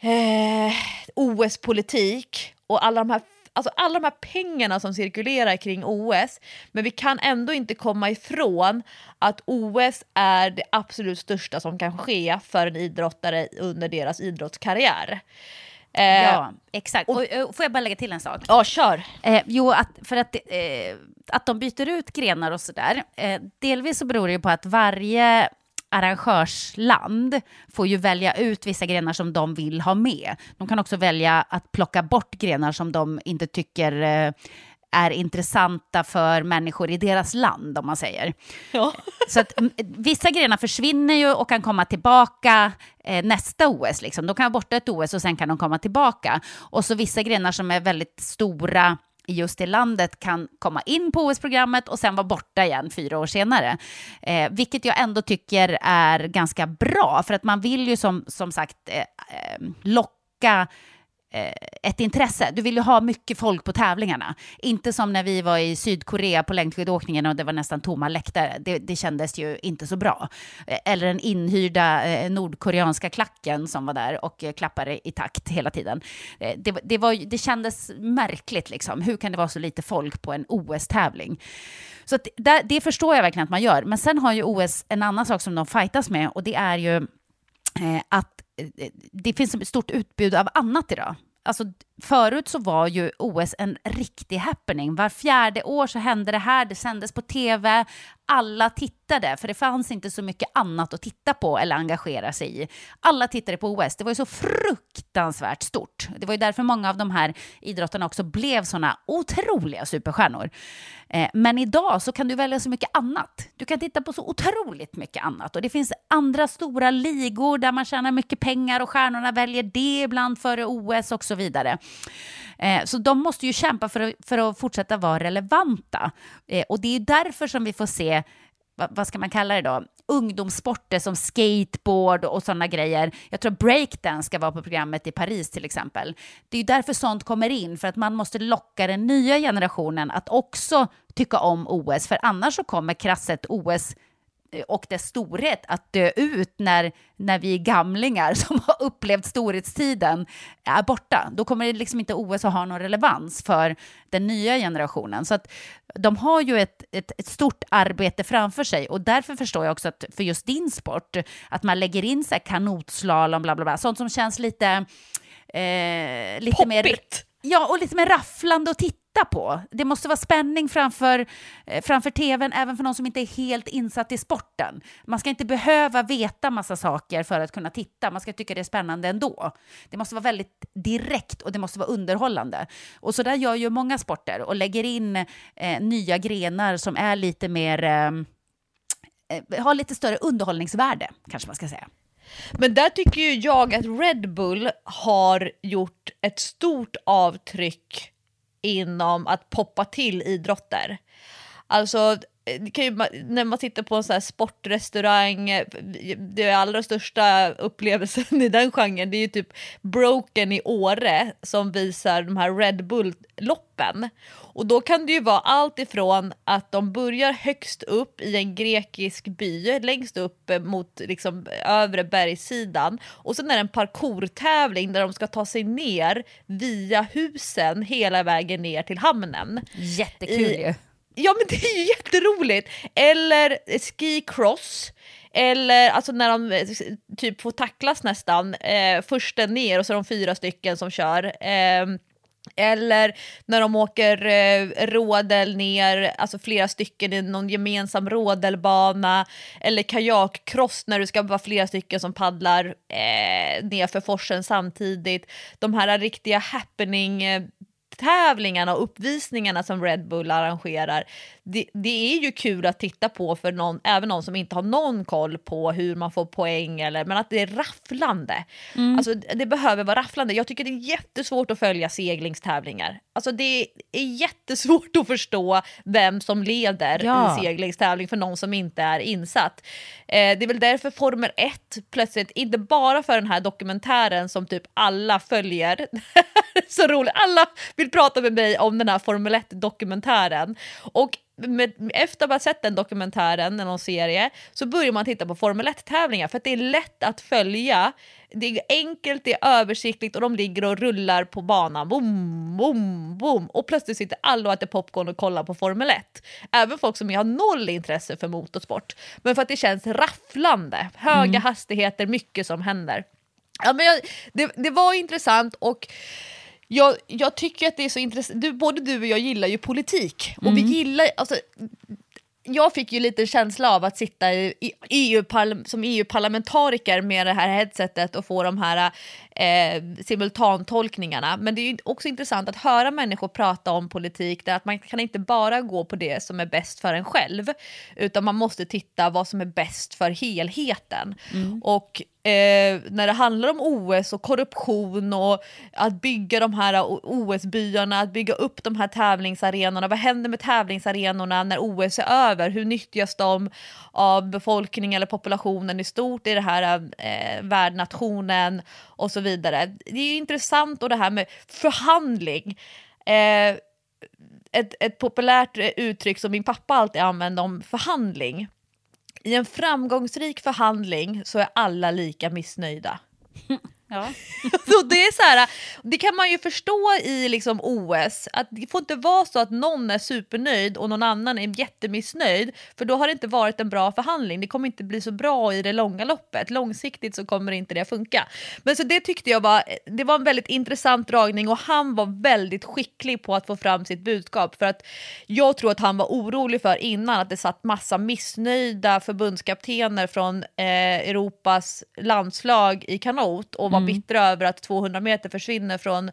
eh, OS-politik och alla de här Alltså alla de här pengarna som cirkulerar kring OS, men vi kan ändå inte komma ifrån att OS är det absolut största som kan ske för en idrottare under deras idrottskarriär. Eh, ja, exakt. Och, och, får jag bara lägga till en sak? Ja, kör. Eh, jo, att, för att, eh, att de byter ut grenar och sådär, eh, delvis så beror det ju på att varje arrangörsland får ju välja ut vissa grenar som de vill ha med. De kan också välja att plocka bort grenar som de inte tycker eh, är intressanta för människor i deras land, om man säger. Ja. (laughs) Så att vissa grenar försvinner ju och kan komma tillbaka eh, nästa OS. Liksom. De kan vara borta ett OS och sen kan de komma tillbaka. Och så vissa grenar som är väldigt stora i just det landet kan komma in på OS-programmet och sen vara borta igen fyra år senare. Eh, vilket jag ändå tycker är ganska bra, för att man vill ju som, som sagt eh, eh locka Eh, ett intresse. Du vill ju ha mycket folk på tävlingarna. Inte som när vi var i Sydkorea på längdskidåkningen och det var nästan tomma läktare. Det, det kändes ju inte så bra. Eh, eller den inhyrda eh, nordkoreanska klacken som var där och klappade i takt hela tiden. Det, det, var, det kändes märkligt liksom. Hur kan det vara så lite folk på en OS-tävling? Så det, det förstår jag verkligen att man gör. Men sen har ju OS en annan sak som de fightas med och det är ju att det finns ett stort utbud av annat idag alltså, förut så var ju OS en riktig happening. Var fjärde år så hände det här, det sändes på tv, alla tittade, för det fanns inte så mycket annat att titta på eller engagera sig i. Alla tittade på OS, det var ju så fruktansvärt stort. Det var ju därför många av de här idrottarna också blev såna otroliga superstjärnor. Eh, men idag så kan du välja så mycket annat. Du kan titta på så otroligt mycket annat och det finns andra stora ligor där man tjänar mycket pengar och stjärnorna väljer det ibland före OS och så vidare. Eh, så de måste ju kämpa för att, för att fortsätta vara relevanta. Eh, och det är därför som vi får se vad, vad ska man kalla det då, ungdomssporter som skateboard och sådana grejer. Jag tror breakdance ska vara på programmet i Paris till exempel. Det är ju därför sånt kommer in, för att man måste locka den nya generationen att också tycka om OS, för annars så kommer krasset OS och dess storhet att dö ut när, när vi gamlingar (laughs) som har upplevt storhetstiden är borta. Då kommer det liksom inte OS att ha någon relevans för den nya generationen. Så att de har ju ett, ett, ett, stort arbete framför sig och därför förstår jag också att för just din sport, att man lägger in så här kanotslalom, bla bla bla, sånt som känns lite... Eh, lite Poppigt. mer... Ja, och lite mer rafflande att titta titta på. Det måste vara spänning framför, eh, framför tvn, även för någon som inte är helt insatt i sporten. Man ska inte behöva veta massa saker för att kunna titta. Man ska tycka det är spännande ändå. Det måste vara väldigt direkt och det måste vara underhållande. Och så där gör ju många sporter och lägger in eh, nya grenar som är lite mer... Eh, eh har lite större underhållningsvärde, kanske man ska säga. Men där tycker ju jag att Red Bull har gjort ett stort avtryck inom att poppa till idrotter. Alltså ju, när man sitter på en sån här sportrestaurang, det allra största upplevelsen (laughs) i den genren, det är ju typ Broken i Åre som visar de här Red Bull-loppen. Och då kan det ju vara allt ifrån att de börjar högst upp i en grekisk by, längst upp mot liksom övre bergssidan. Och sen är det en parkourtävling där de ska ta sig ner via husen hela vägen ner till hamnen. Jättekul ju. Ja men det är ju (laughs) jätteroligt! Eller ski cross, eller alltså när de eh, typ får tacklas nästan, eh, försten ner och så är de fyra stycken som kör. Eh, eller när de åker eh, rådel ner, alltså flera stycken i någon gemensam rådelbana. Eller kajakkross när det ska vara flera stycken som paddlar eh, ner för forsen samtidigt. De här riktiga happening eh, tävlingarna och uppvisningarna som Red Bull arrangerar, det, det, är ju kul att titta på för någon, även någon som inte har någon koll på hur man får poäng, eller, men att det är rafflande. Mm. Alltså, det behöver vara rafflande. Jag tycker det är jättesvårt att följa seglingstävlingar. Alltså, det är jättesvårt (laughs) att förstå vem som leder ja. i seglingstävling för någon som inte är insatt. Eh, det är väl därför Formel 1 plötsligt, inte bara för den här dokumentären som typ alla följer, (laughs) så roligt, alla vill prata med mig om den här Formel 1-dokumentären. Och med, efter att ha sett den dokumentären, någon serie, så börjar man titta på Formel 1-tävlingar för att det är lätt att följa. Det är enkelt, det är översiktligt och de ligger och rullar på banan. Boom, boom, boom. Och plötsligt sitter alla och äter popcorn och kollar på Formel 1. Även folk som har noll intresse för motorsport. Men för att det känns rafflande. Höga mm. hastigheter, mycket som händer. Ja, men jag, det, det var intressant och jag, jag tycker att det är så intressant, både du och jag gillar ju politik. Och vi mm. gillar, alltså, jag fick ju lite känsla av att sitta i EU som EU-parlamentariker med det här headsetet och få de här eh, simultantolkningarna. Men det är också intressant att höra människor prata om politik där att man kan inte bara gå på det som är bäst för en själv utan man måste titta vad som är bäst för helheten. Mm. Och eh, när det handlar om OS och korruption och att bygga de här OS-byarna, att bygga upp de här tävlingsarenorna. Vad händer med tävlingsarenorna när OS är över? Hur nyttjas de av befolkningen eller populationen i stort i det här eh, värdnationen och så vidare. Det är intressant och det här med förhandling. Eh, ett, ett populärt uttryck som min pappa alltid använde om förhandling i en framgångsrik förhandling så är alla lika missnöjda. (laughs) Ja. (laughs) så det, är så här, det kan man ju förstå i liksom OS, att det får inte vara så att någon är supernöjd och någon annan är jättemissnöjd, för då har det inte varit en bra förhandling. Det kommer inte bli så bra i det långa loppet. Långsiktigt så kommer inte det funka. Men så det tyckte jag var, det var en väldigt intressant dragning och han var väldigt skicklig på att få fram sitt budskap, för att jag tror att han var orolig för innan att det satt massa missnöjda förbundskaptener från eh, Europas landslag i kanot och var mm. Mm. bittra över att 200 meter försvinner från,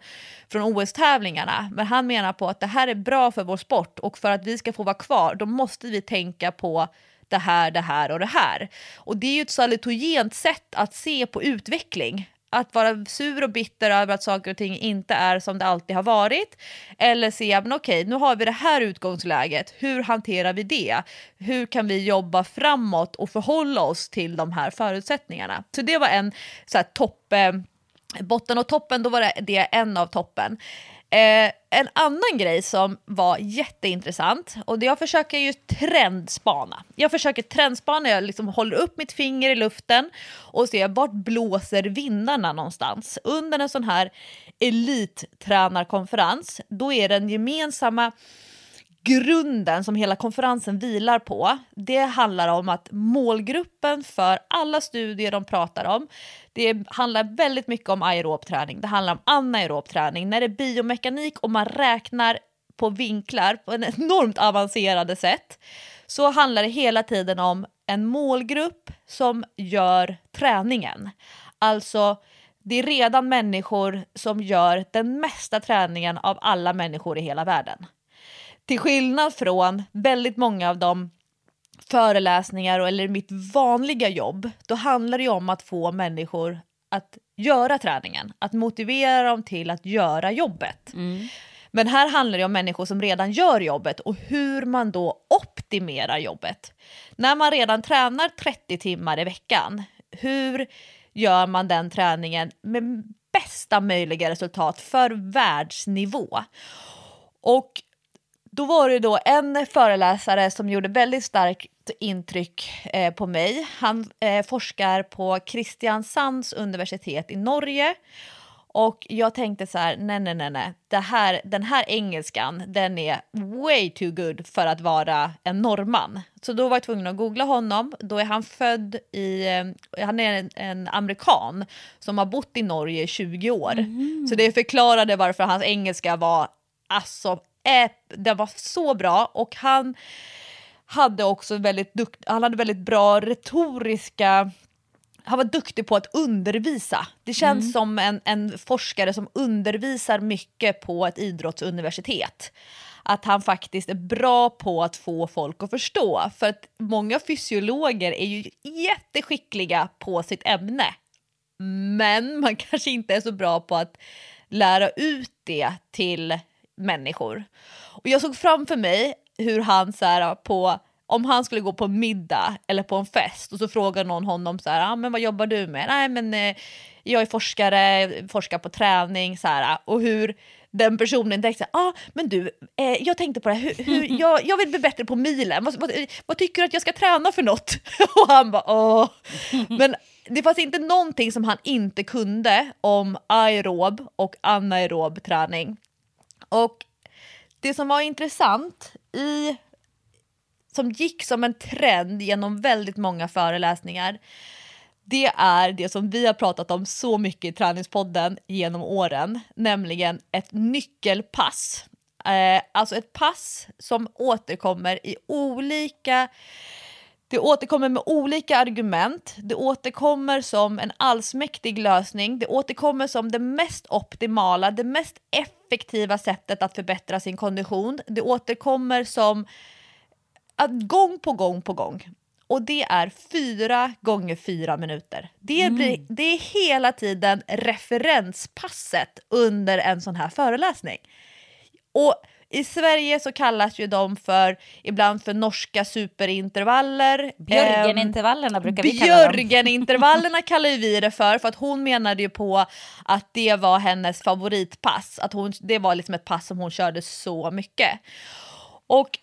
från OS-tävlingarna. Men han menar på att det här är bra för vår sport och för att vi ska få vara kvar då måste vi tänka på det här, det här och det här. Och det är ju ett salutogent sätt att se på utveckling att vara sur och bitter över att saker och ting inte är som det alltid har varit. Eller se, okej, okay, nu har vi det här utgångsläget, hur hanterar vi det? Hur kan vi jobba framåt och förhålla oss till de här förutsättningarna? Så det var en så här, topp, eh, botten och toppen, då var det, det en av toppen. Eh, en annan grej som var jätteintressant, och jag försöker ju trendspana. Jag försöker trendspana, jag liksom håller upp mitt finger i luften och ser vart blåser vindarna någonstans. Under en sån här elittränarkonferens, då är den gemensamma grunden som hela konferensen vilar på, det handlar om att målgruppen för alla studier de pratar om, det handlar väldigt mycket om aerob träning, det handlar om anaerob träning, när det är biomekanik och man räknar på vinklar på en enormt avancerade sätt, så handlar det hela tiden om en målgrupp som gör träningen. Alltså, det är redan människor som gör den mesta träningen av alla människor i hela världen. Till skillnad från väldigt många av de föreläsningar eller mitt vanliga jobb, då handlar det ju om att få människor att göra träningen, att motivera dem till att göra jobbet. Men här handlar det om människor som redan gör jobbet och hur man då optimerar jobbet. När man redan tränar 30 timmar i veckan, hur gör man den träningen med bästa möjliga resultat för världsnivå? Och då var det då en föreläsare som gjorde väldigt starkt intryck eh, på mig. Han eh, forskar på Kristiansands universitet i Norge. Och jag tänkte så här, nej, nej, nej, nej. Det här, den här engelskan, den är way too good för att vara en norrman. Så då var jag tvungen att googla honom. Då är han född i, eh, han är en, en amerikan som har bott i Norge i 20 år. Så det förklarade varför hans engelska var alltså eh, den var så bra och han hade också väldigt, dukt, han hade väldigt bra retoriska han var duktig på att undervisa. Det känns som en, en forskare som undervisar mycket på ett idrottsuniversitet. Att han faktiskt är bra på att få folk att förstå. För att många fysiologer är ju jätteskickliga på sitt ämne. Men man (laughs) kanske inte är så bra på att lära ut det till människor. Och jag såg framför mig hur han så här, ah, på om han skulle gå på middag eller på en fest och så frågar någon honom så här, ah, men vad jobbar du med? Nej men eh, jag är forskare, forskar på träning så här, ah. och hur den personen tänkte ah, men du, eh, jag tänkte på det här, hur, hur, jag, jag vill bli bättre på milen, vad, vad, vad tycker du att jag ska träna för något? (laughs) och han bara, åh. Men det fanns inte någonting som han inte kunde om aerob och anaerob träning. Och det som var intressant i som gick som en trend genom väldigt många föreläsningar det är det som vi har pratat om så mycket i träningspodden genom åren, nämligen ett nyckelpass. Eh, alltså ett pass som återkommer i olika det återkommer med olika argument, det återkommer som en allsmäktig lösning, det återkommer som det mest optimala, det mest effektiva sättet att förbättra sin kondition. Det återkommer som att gång på gång på gång. Och det är fyra gånger fyra minuter. Det, blir, det är hela tiden referenspasset under en sån här föreläsning. Och i Sverige så kallas ju de för ibland för norska superintervaller. Ehm, Björgenintervallerna brukar vi kalla dem. Björgenintervallerna (laughs) kallar ju vi det för, för att hon menade ju på att det var hennes favoritpass. Att hon, det var liksom ett pass som hon körde så mycket. Och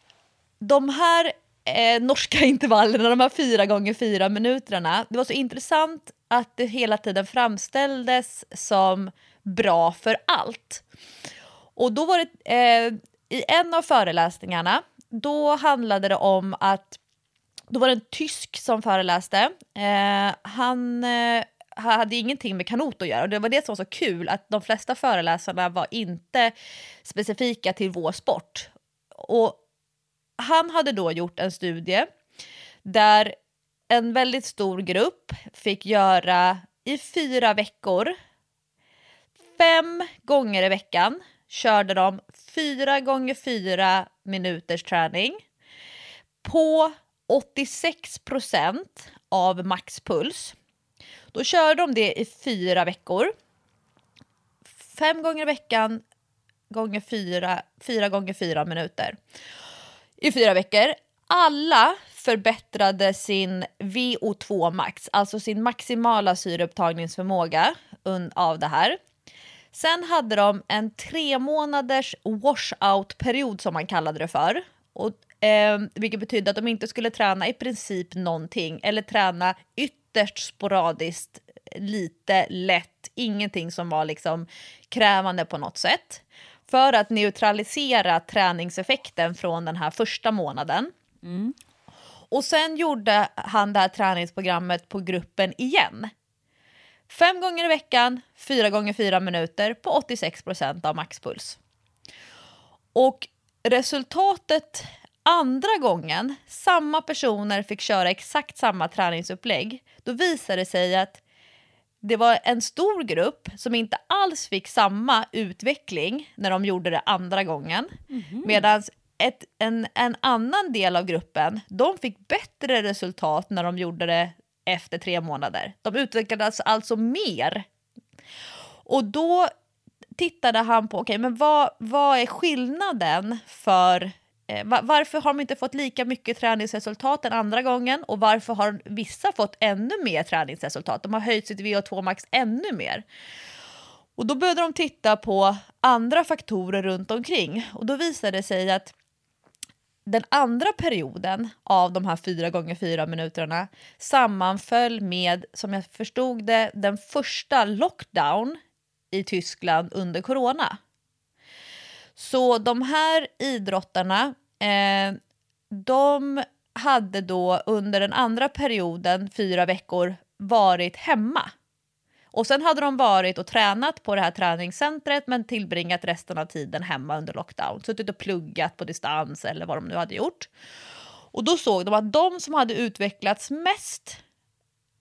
de här eh, norska (laughs) intervallerna, de här fyra gånger fyra minuterna, det var så intressant att det hela tiden framställdes som bra för allt. Och då var det, eh, i en av föreläsningarna, då handlade det om att, då var det en tysk som föreläste, eh, han eh, hade ingenting med kanot att göra och det var det som var så kul att de flesta föreläsarna var inte specifika till vår sport. Och han hade då gjort en studie där en väldigt stor grupp fick göra i fyra veckor, fem gånger i veckan körde de 4 gånger 4 minuters träning på 86 procent av maxpuls. Då körde de det i fyra veckor. Fem gånger i veckan gånger fyra, fyra gånger fyra minuter i fyra veckor. Alla förbättrade sin VO2 max, alltså sin maximala syreupptagningsförmåga av det här. Sen hade de en tre månaders washout-period som man kallade det för. Och, eh, vilket betydde att de inte skulle träna i princip någonting eller träna ytterst sporadiskt, lite lätt, ingenting som var liksom krävande på något sätt. För att neutralisera träningseffekten från den här första månaden. Och sen gjorde han det här träningsprogrammet på gruppen igen. Fem gånger i veckan, fyra gånger fyra minuter på 86 procent av maxpuls. Och resultatet andra gången samma personer fick köra exakt samma träningsupplägg, då visade det sig att det var en stor grupp som inte alls fick samma utveckling när de gjorde det andra gången. Medan ett, en, en annan del av gruppen, de fick bättre resultat när de gjorde det efter tre månader. De utvecklades alltså mer. Och då tittade han på, okej, okay, men vad, vad är skillnaden för eh, varför har de inte fått lika mycket träningsresultat den andra gången och varför har vissa fått ännu mer träningsresultat? De har höjt sitt VO2 max ännu mer. Och då började de titta på andra faktorer runt omkring och då visade det sig att den andra perioden av de här fyra gånger fyra minuterna sammanföll med, som jag förstod det, den första lockdown i Tyskland under corona. Så de här idrottarna, eh, de hade då under den andra perioden, fyra veckor, varit hemma. Och sen hade de varit och tränat på det här träningscentret men tillbringat resten av tiden hemma under lockdown. Suttit och pluggat på distans eller vad de nu hade gjort. Och då såg de att de som hade utvecklats mest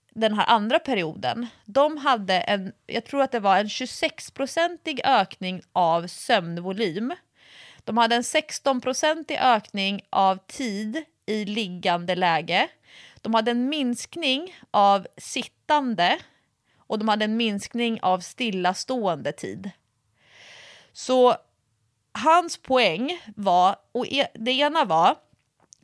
den här andra perioden, de hade en, jag tror att det var en 26-procentig ökning av sömnvolym. De hade en 16-procentig ökning av tid i liggande läge. De hade en minskning av sittande och de hade en minskning av stillastående tid. Så hans poäng var, och e, det ena var,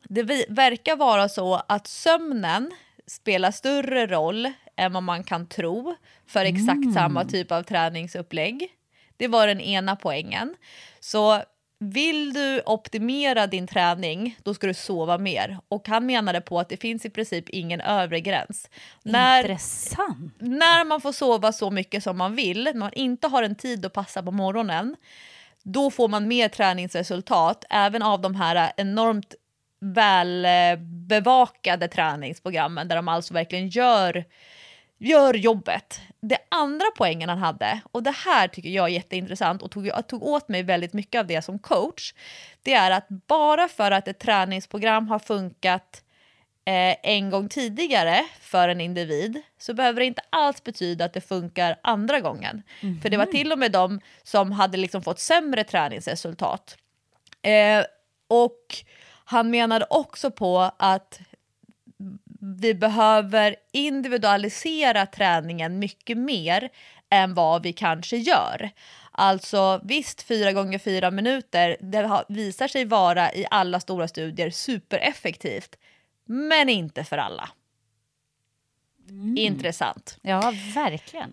det verkar vara så att sömnen spelar större roll än vad man kan tro för exakt mm. samma typ av träningsupplägg. Det var den ena poängen. Så vill du optimera din träning, då ska du sova mer. Och han menade på att det finns i princip ingen övre gräns. Intressant. När, när man får sova så mycket som man vill, när man inte har en tid att passa på morgonen, då får man mer träningsresultat, även av de här enormt välbevakade träningsprogrammen där de alltså verkligen gör, gör jobbet. Det andra poängen han hade, och det här tycker jag är jätteintressant och tog, jag tog åt mig väldigt mycket av det som coach, det är att bara för att ett träningsprogram har funkat eh, en gång tidigare för en individ så behöver det inte alls betyda att det funkar andra gången. Mm. För det var till och med de som hade liksom fått sämre träningsresultat. Eh, och han menade också på att vi behöver individualisera träningen mycket mer än vad vi kanske gör. Alltså visst, fyra gånger fyra minuter, det visar sig vara i alla stora studier supereffektivt, men inte för alla. Mm. Intressant. Ja, verkligen.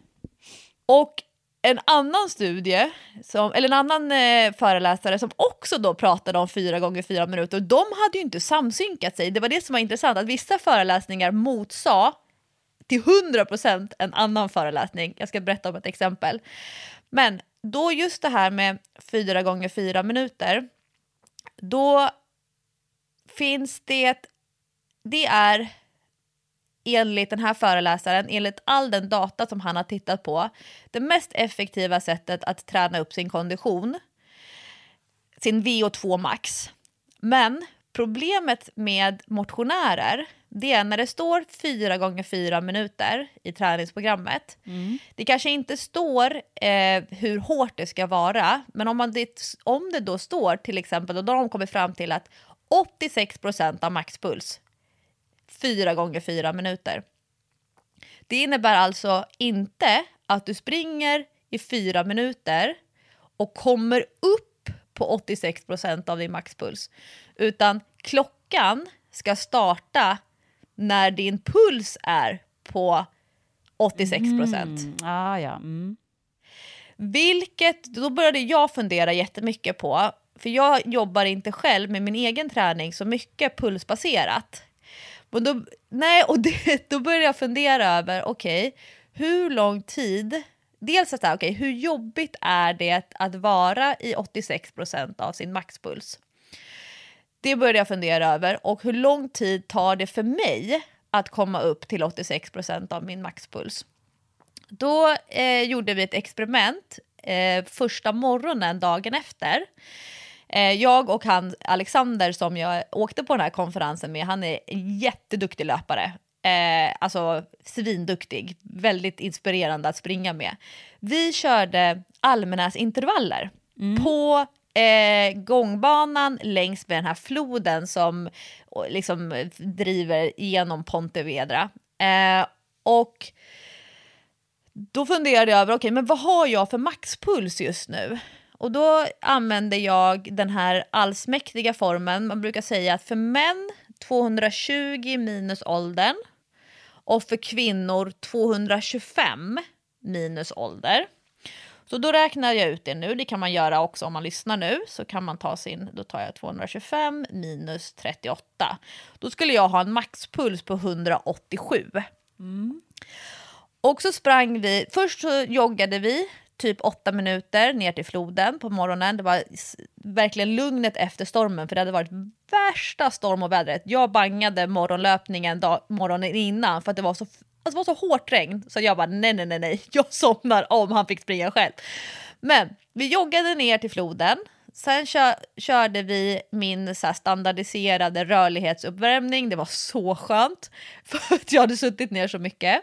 Och en annan studie, som, eller en annan eh, föreläsare som också då pratade om fyra gånger fyra minuter, de hade ju inte samsynkat sig. Det var det som var intressant, att vissa föreläsningar motsa till 100% en annan föreläsning. Jag ska berätta om ett exempel. Men då just det här med fyra gånger fyra minuter, då finns det, det är enligt den här föreläsaren, enligt all den data som han har tittat på, det mest effektiva sättet att träna upp sin kondition, sin VO2 max. Men problemet med motionärer, det är när det står 4 gånger 4 minuter i träningsprogrammet. Mm. Det kanske inte står eh, hur hårt det ska vara, men om, man det, om det då står till exempel, och då har de kommit fram till att 86% av maxpuls fyra gånger fyra minuter. Det innebär alltså inte att du springer i fyra minuter och kommer upp på 86 procent av din maxpuls, utan klockan ska starta när din puls är på 86 procent. Mm. Ah, ja. Mm. Vilket, då började jag fundera jättemycket på, för jag jobbar inte själv med min egen träning så mycket pulsbaserat. Men då, nej, och det, (laughs) då började jag fundera över, okej, okay, hur lång tid Dels att okay, hur jobbigt är det att vara i 86% av sin maxpuls? Det började jag fundera över. Och hur lång tid tar det för mig att komma upp till 86% av min maxpuls? Då eh, gjorde vi ett experiment eh, första morgonen dagen efter. Eh, jag och han Alexander som jag åkte på den här konferensen med, han är en jätteduktig löpare. Eh, alltså svinduktig, väldigt inspirerande att springa med. Vi körde Almenäs intervaller mm. på eh, gångbanan längs med den här floden som liksom driver genom Pontevedra. Eh, och då funderade jag över, okej, okay, men vad har jag för maxpuls just nu? Och då använde jag den här allsmäktiga formen. Man brukar säga att för män 220 minus åldern och för kvinnor 225 minus ålder. Så då räknar jag ut det nu. Det kan man göra också om man lyssnar nu. Så kan man ta sin, då tar jag 225 minus 38. Då skulle jag ha en maxpuls på 187. Mm. Och så sprang vi, först så joggade vi typ åtta minuter ner till floden på morgonen. Det var verkligen lugnet efter stormen för det hade varit värsta storm och vädret. Jag bangade morgonlöpningen dag, morgonen innan för att det var så Alltså det var så hårt regn så jag bara nej, nej, nej, nej, (laughs) jag somnar om han fick springa själv. Men vi joggade ner till floden. Sen kö körde vi min så standardiserade rörlighetsuppvärmning. Det var så skönt (laughs) för att jag hade suttit ner så mycket.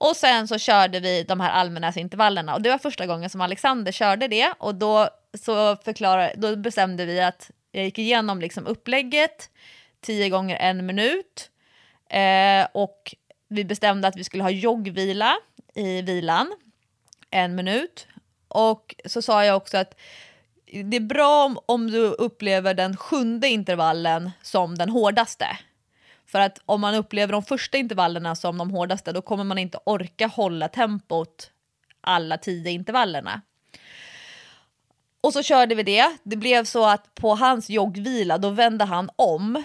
Och sen så körde vi de här Almenäsintervallerna och det var första gången som Alexander körde det och då, så förklarade, då bestämde vi att jag gick igenom liksom upplägget tio gånger en minut eh, och vi bestämde att vi skulle ha joggvila i vilan, en minut. Och så sa jag också att det är bra om, om du upplever den sjunde intervallen som den hårdaste. För att om man upplever de första intervallerna som de hårdaste då kommer man inte orka hålla tempot alla tio intervallerna. Och så körde vi det. Det blev så att på hans joggvila då vände han om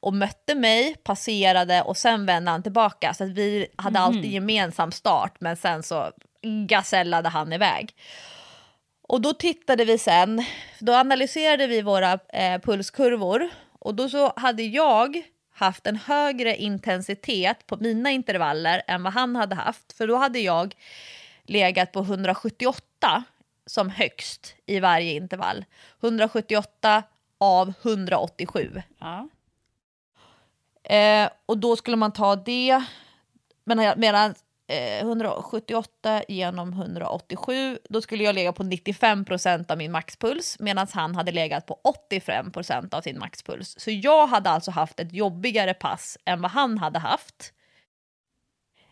och mötte mig, passerade och sen vände han tillbaka. Så att vi hade mm. alltid gemensam start men sen så gasellade han iväg. Och då tittade vi sen, då analyserade vi våra eh, pulskurvor och då så hade jag haft en högre intensitet på mina intervaller än vad han hade haft. För då hade jag legat på 178 som högst i varje intervall. 178 av 187. Ja. Eh, och då skulle man ta det, medan eh, 178 genom 187, då skulle jag lägga på 95% av min maxpuls medan han hade legat på 85% av sin maxpuls. Så jag hade alltså haft ett jobbigare pass än vad han hade haft.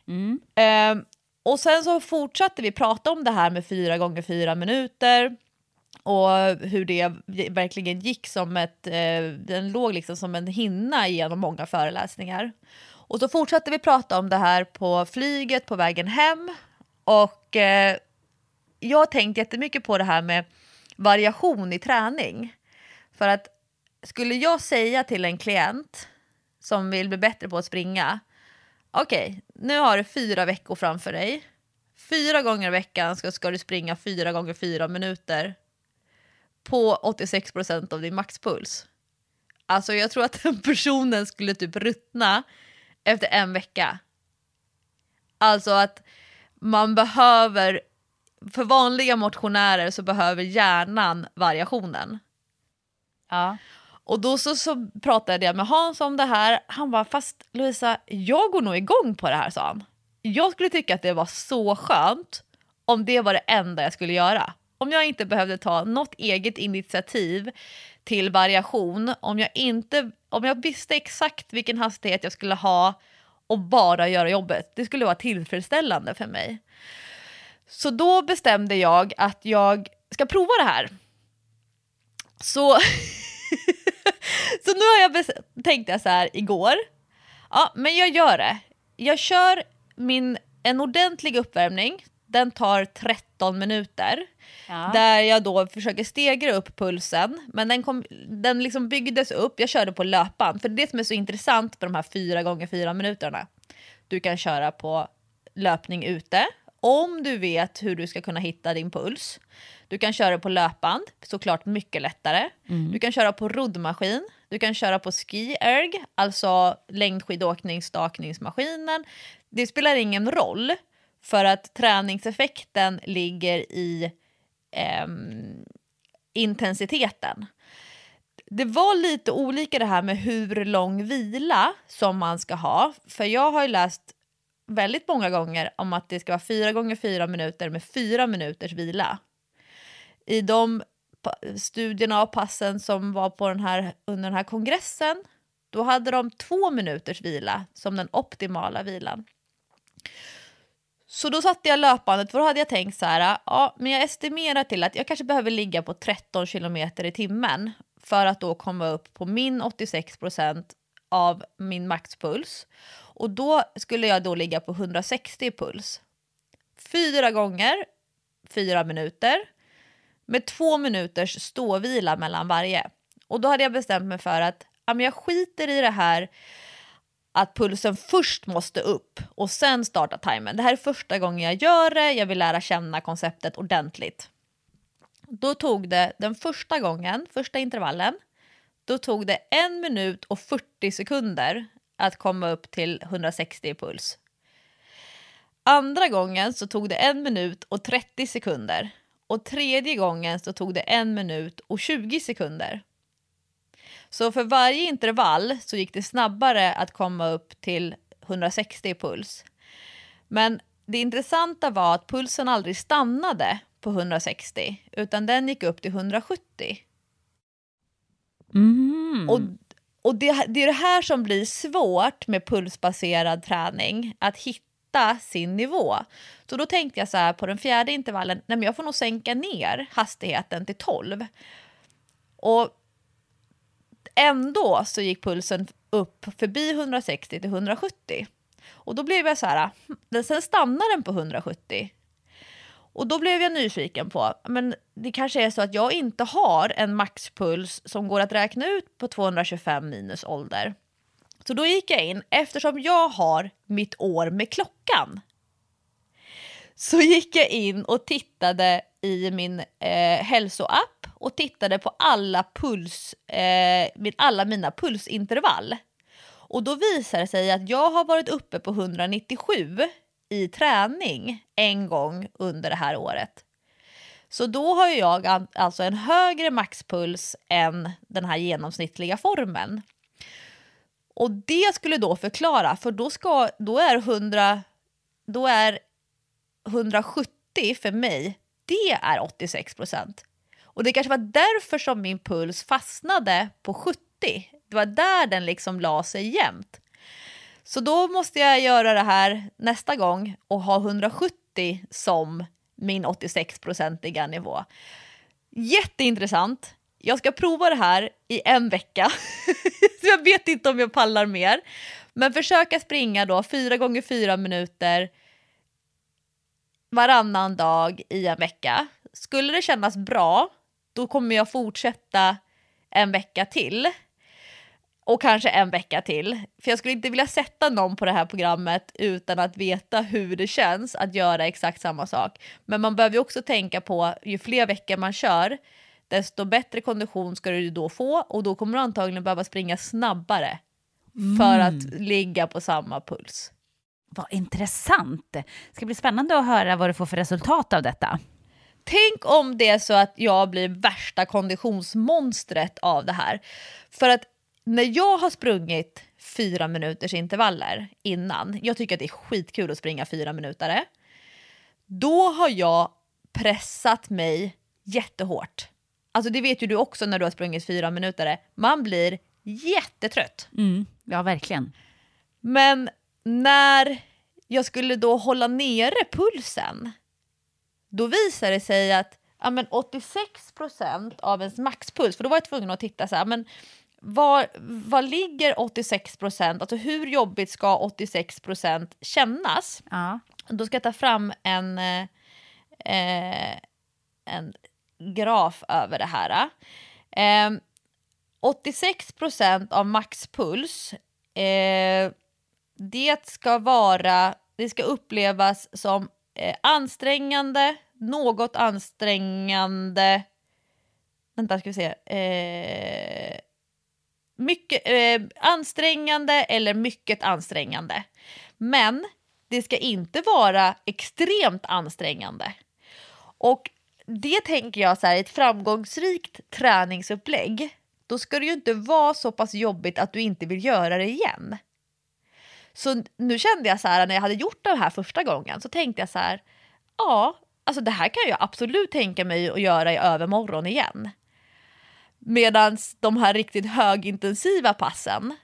Mm. Eh, och sen så fortsatte vi prata om det här med fyra gånger fyra minuter och hur det verkligen gick som ett, eh, den låg liksom som en hinna genom många föreläsningar. Och så fortsatte vi prata om det här på flyget på vägen hem och eh, jag har tänkt jättemycket på det här med variation i träning. För att skulle jag säga till en klient som vill bli bättre på att springa, okej, okay, nu har du fyra veckor framför dig. Fyra gånger i veckan ska, ska du springa fyra gånger fyra minuter på 86 procent av din maxpuls. Alltså jag tror att (laughs) den personen skulle typ ruttna efter en vecka. Alltså att man behöver, för vanliga motionärer så behöver hjärnan variationen. Ja. Och då så, så pratade jag med Hans om det här. Han var fast Louisa, jag går nog igång på det här, sa han. Jag skulle tycka att det var så skönt om det var det enda jag skulle göra om jag inte behövde ta något eget initiativ till variation, om jag, inte, om jag visste exakt vilken hastighet jag skulle ha och bara göra jobbet, det skulle vara tillfredsställande för mig. Så då bestämde jag att jag ska prova det här. Så, (laughs) så nu har jag tänkt jag så här igår, ja men jag gör det. Jag kör min, en ordentlig uppvärmning, den tar 13 minuter. Ja. Där jag då försöker stegra upp pulsen. Men den, kom, den liksom byggdes upp, jag körde på löpan. För det som är så intressant med de här fyra gånger fyra minuterna. Du kan köra på löpning ute. Om du vet hur du ska kunna hitta din puls. Du kan köra på löpband, såklart mycket lättare. Mm. Du kan köra på roddmaskin. Du kan köra på ski-erg, alltså längdskidåkning, stakningsmaskinen. Det spelar ingen roll för att träningseffekten ligger i eh, intensiteten. Det var lite olika det här med hur lång vila som man ska ha. För jag har ju läst väldigt många gånger om att det ska vara fyra gånger fyra minuter med fyra minuters vila. I de studierna och passen som var på den här, under den här kongressen, då hade de två minuters vila som den optimala vilan. Så då satte jag löpandet, för då hade jag tänkt så här, ja, men jag estimerar till att jag kanske behöver ligga på 13 kilometer i timmen för att då komma upp på min 86 procent av min maxpuls. Och då skulle jag då ligga på 160 i puls. Fyra gånger, fyra minuter, med två minuters ståvila mellan varje. Och då hade jag bestämt mig för att ja, men jag skiter i det här att pulsen först måste upp och sen starta timern. Det här är första gången jag gör det, jag vill lära känna konceptet ordentligt. Då tog det den första gången, första intervallen, då tog det en minut och 40 sekunder att komma upp till 160 i puls. Andra gången så tog det en minut och 30 sekunder. Och tredje gången så tog det en minut och 20 sekunder. Så för varje intervall så gick det snabbare att komma upp till 160 i puls. Men det intressanta var att pulsen aldrig stannade på 160 utan den gick upp till 170. Mm. Och, och det, det är det här som blir svårt med pulsbaserad träning, att hitta sin nivå. Så då tänkte jag så här på den fjärde intervallen, nej men jag får nog sänka ner hastigheten till 12. Och ändå så gick pulsen upp förbi 160 till 170. Och då blev jag så här, hm, sen stannar den på 170. Och då blev jag nyfiken på, men det kanske är så att jag inte har en maxpuls som går att räkna ut på 225 minus ålder. Så då gick jag in, eftersom jag har mitt år med klockan, så gick jag in och tittade i min eh, hälsoapp och tittade på alla, puls, eh, alla mina pulsintervall. Och då visar det sig att jag har varit uppe på 197 i träning en gång under det här året. Så då har jag alltså en högre maxpuls än den här genomsnittliga formen. Och det skulle då förklara, för då, ska, då, är 100, då är 170 för mig, det är 86 procent. Och det kanske var därför som min puls fastnade på 70. Det var där den liksom la sig jämnt. Så då måste jag göra det här nästa gång och ha 170 som min 86-procentiga nivå. Jätteintressant. Jag ska prova det här i en vecka. (laughs) jag vet inte om jag pallar mer. Men försöka springa då 4 gånger 4 minuter varannan dag i en vecka. Skulle det kännas bra, då kommer jag fortsätta en vecka till. Och kanske en vecka till. För jag skulle inte vilja sätta någon på det här programmet utan att veta hur det känns att göra exakt samma sak. Men man behöver ju också tänka på, ju fler veckor man kör, desto bättre kondition ska du då få och då kommer du antagligen behöva springa snabbare för att ligga på samma puls. Vad intressant. Det ska bli spännande att höra vad du får för resultat av detta. Tänk om det är så att jag blir värsta konditionsmonstret av det här. För att när jag har sprungit fyra minuters intervaller innan, jag tycker att det är skitkul att springa fyra minuter, då har jag pressat mig jättehårt. Alltså det vet ju du också när du har sprungit fyra minuter, man blir jättetrött. Mm. Ja, verkligen. Men när jag skulle då hålla nere pulsen, då visade det sig att ja, men 86 procent av ens maxpuls, för då var jag tvungen att titta så här, men var, var ligger 86 procent, alltså hur jobbigt ska 86 procent kännas? Ja. Då ska jag ta fram en, eh, en graf över det här. Eh, 86 procent av maxpuls, eh, det ska vara, det ska upplevas som eh, ansträngande, något ansträngande, vänta ska vi se, eh, mycket eh, ansträngande eller mycket ansträngande. Men det ska inte vara extremt ansträngande. Och det tänker jag så här, ett framgångsrikt träningsupplägg, då ska det ju inte vara så pass jobbigt att du inte vill göra det igen. Så nu kände jag så här när jag hade gjort det här första gången så tänkte jag så här, ja, alltså det här kan jag absolut tänka mig att göra i övermorgon igen. Medan de här riktigt högintensiva passen,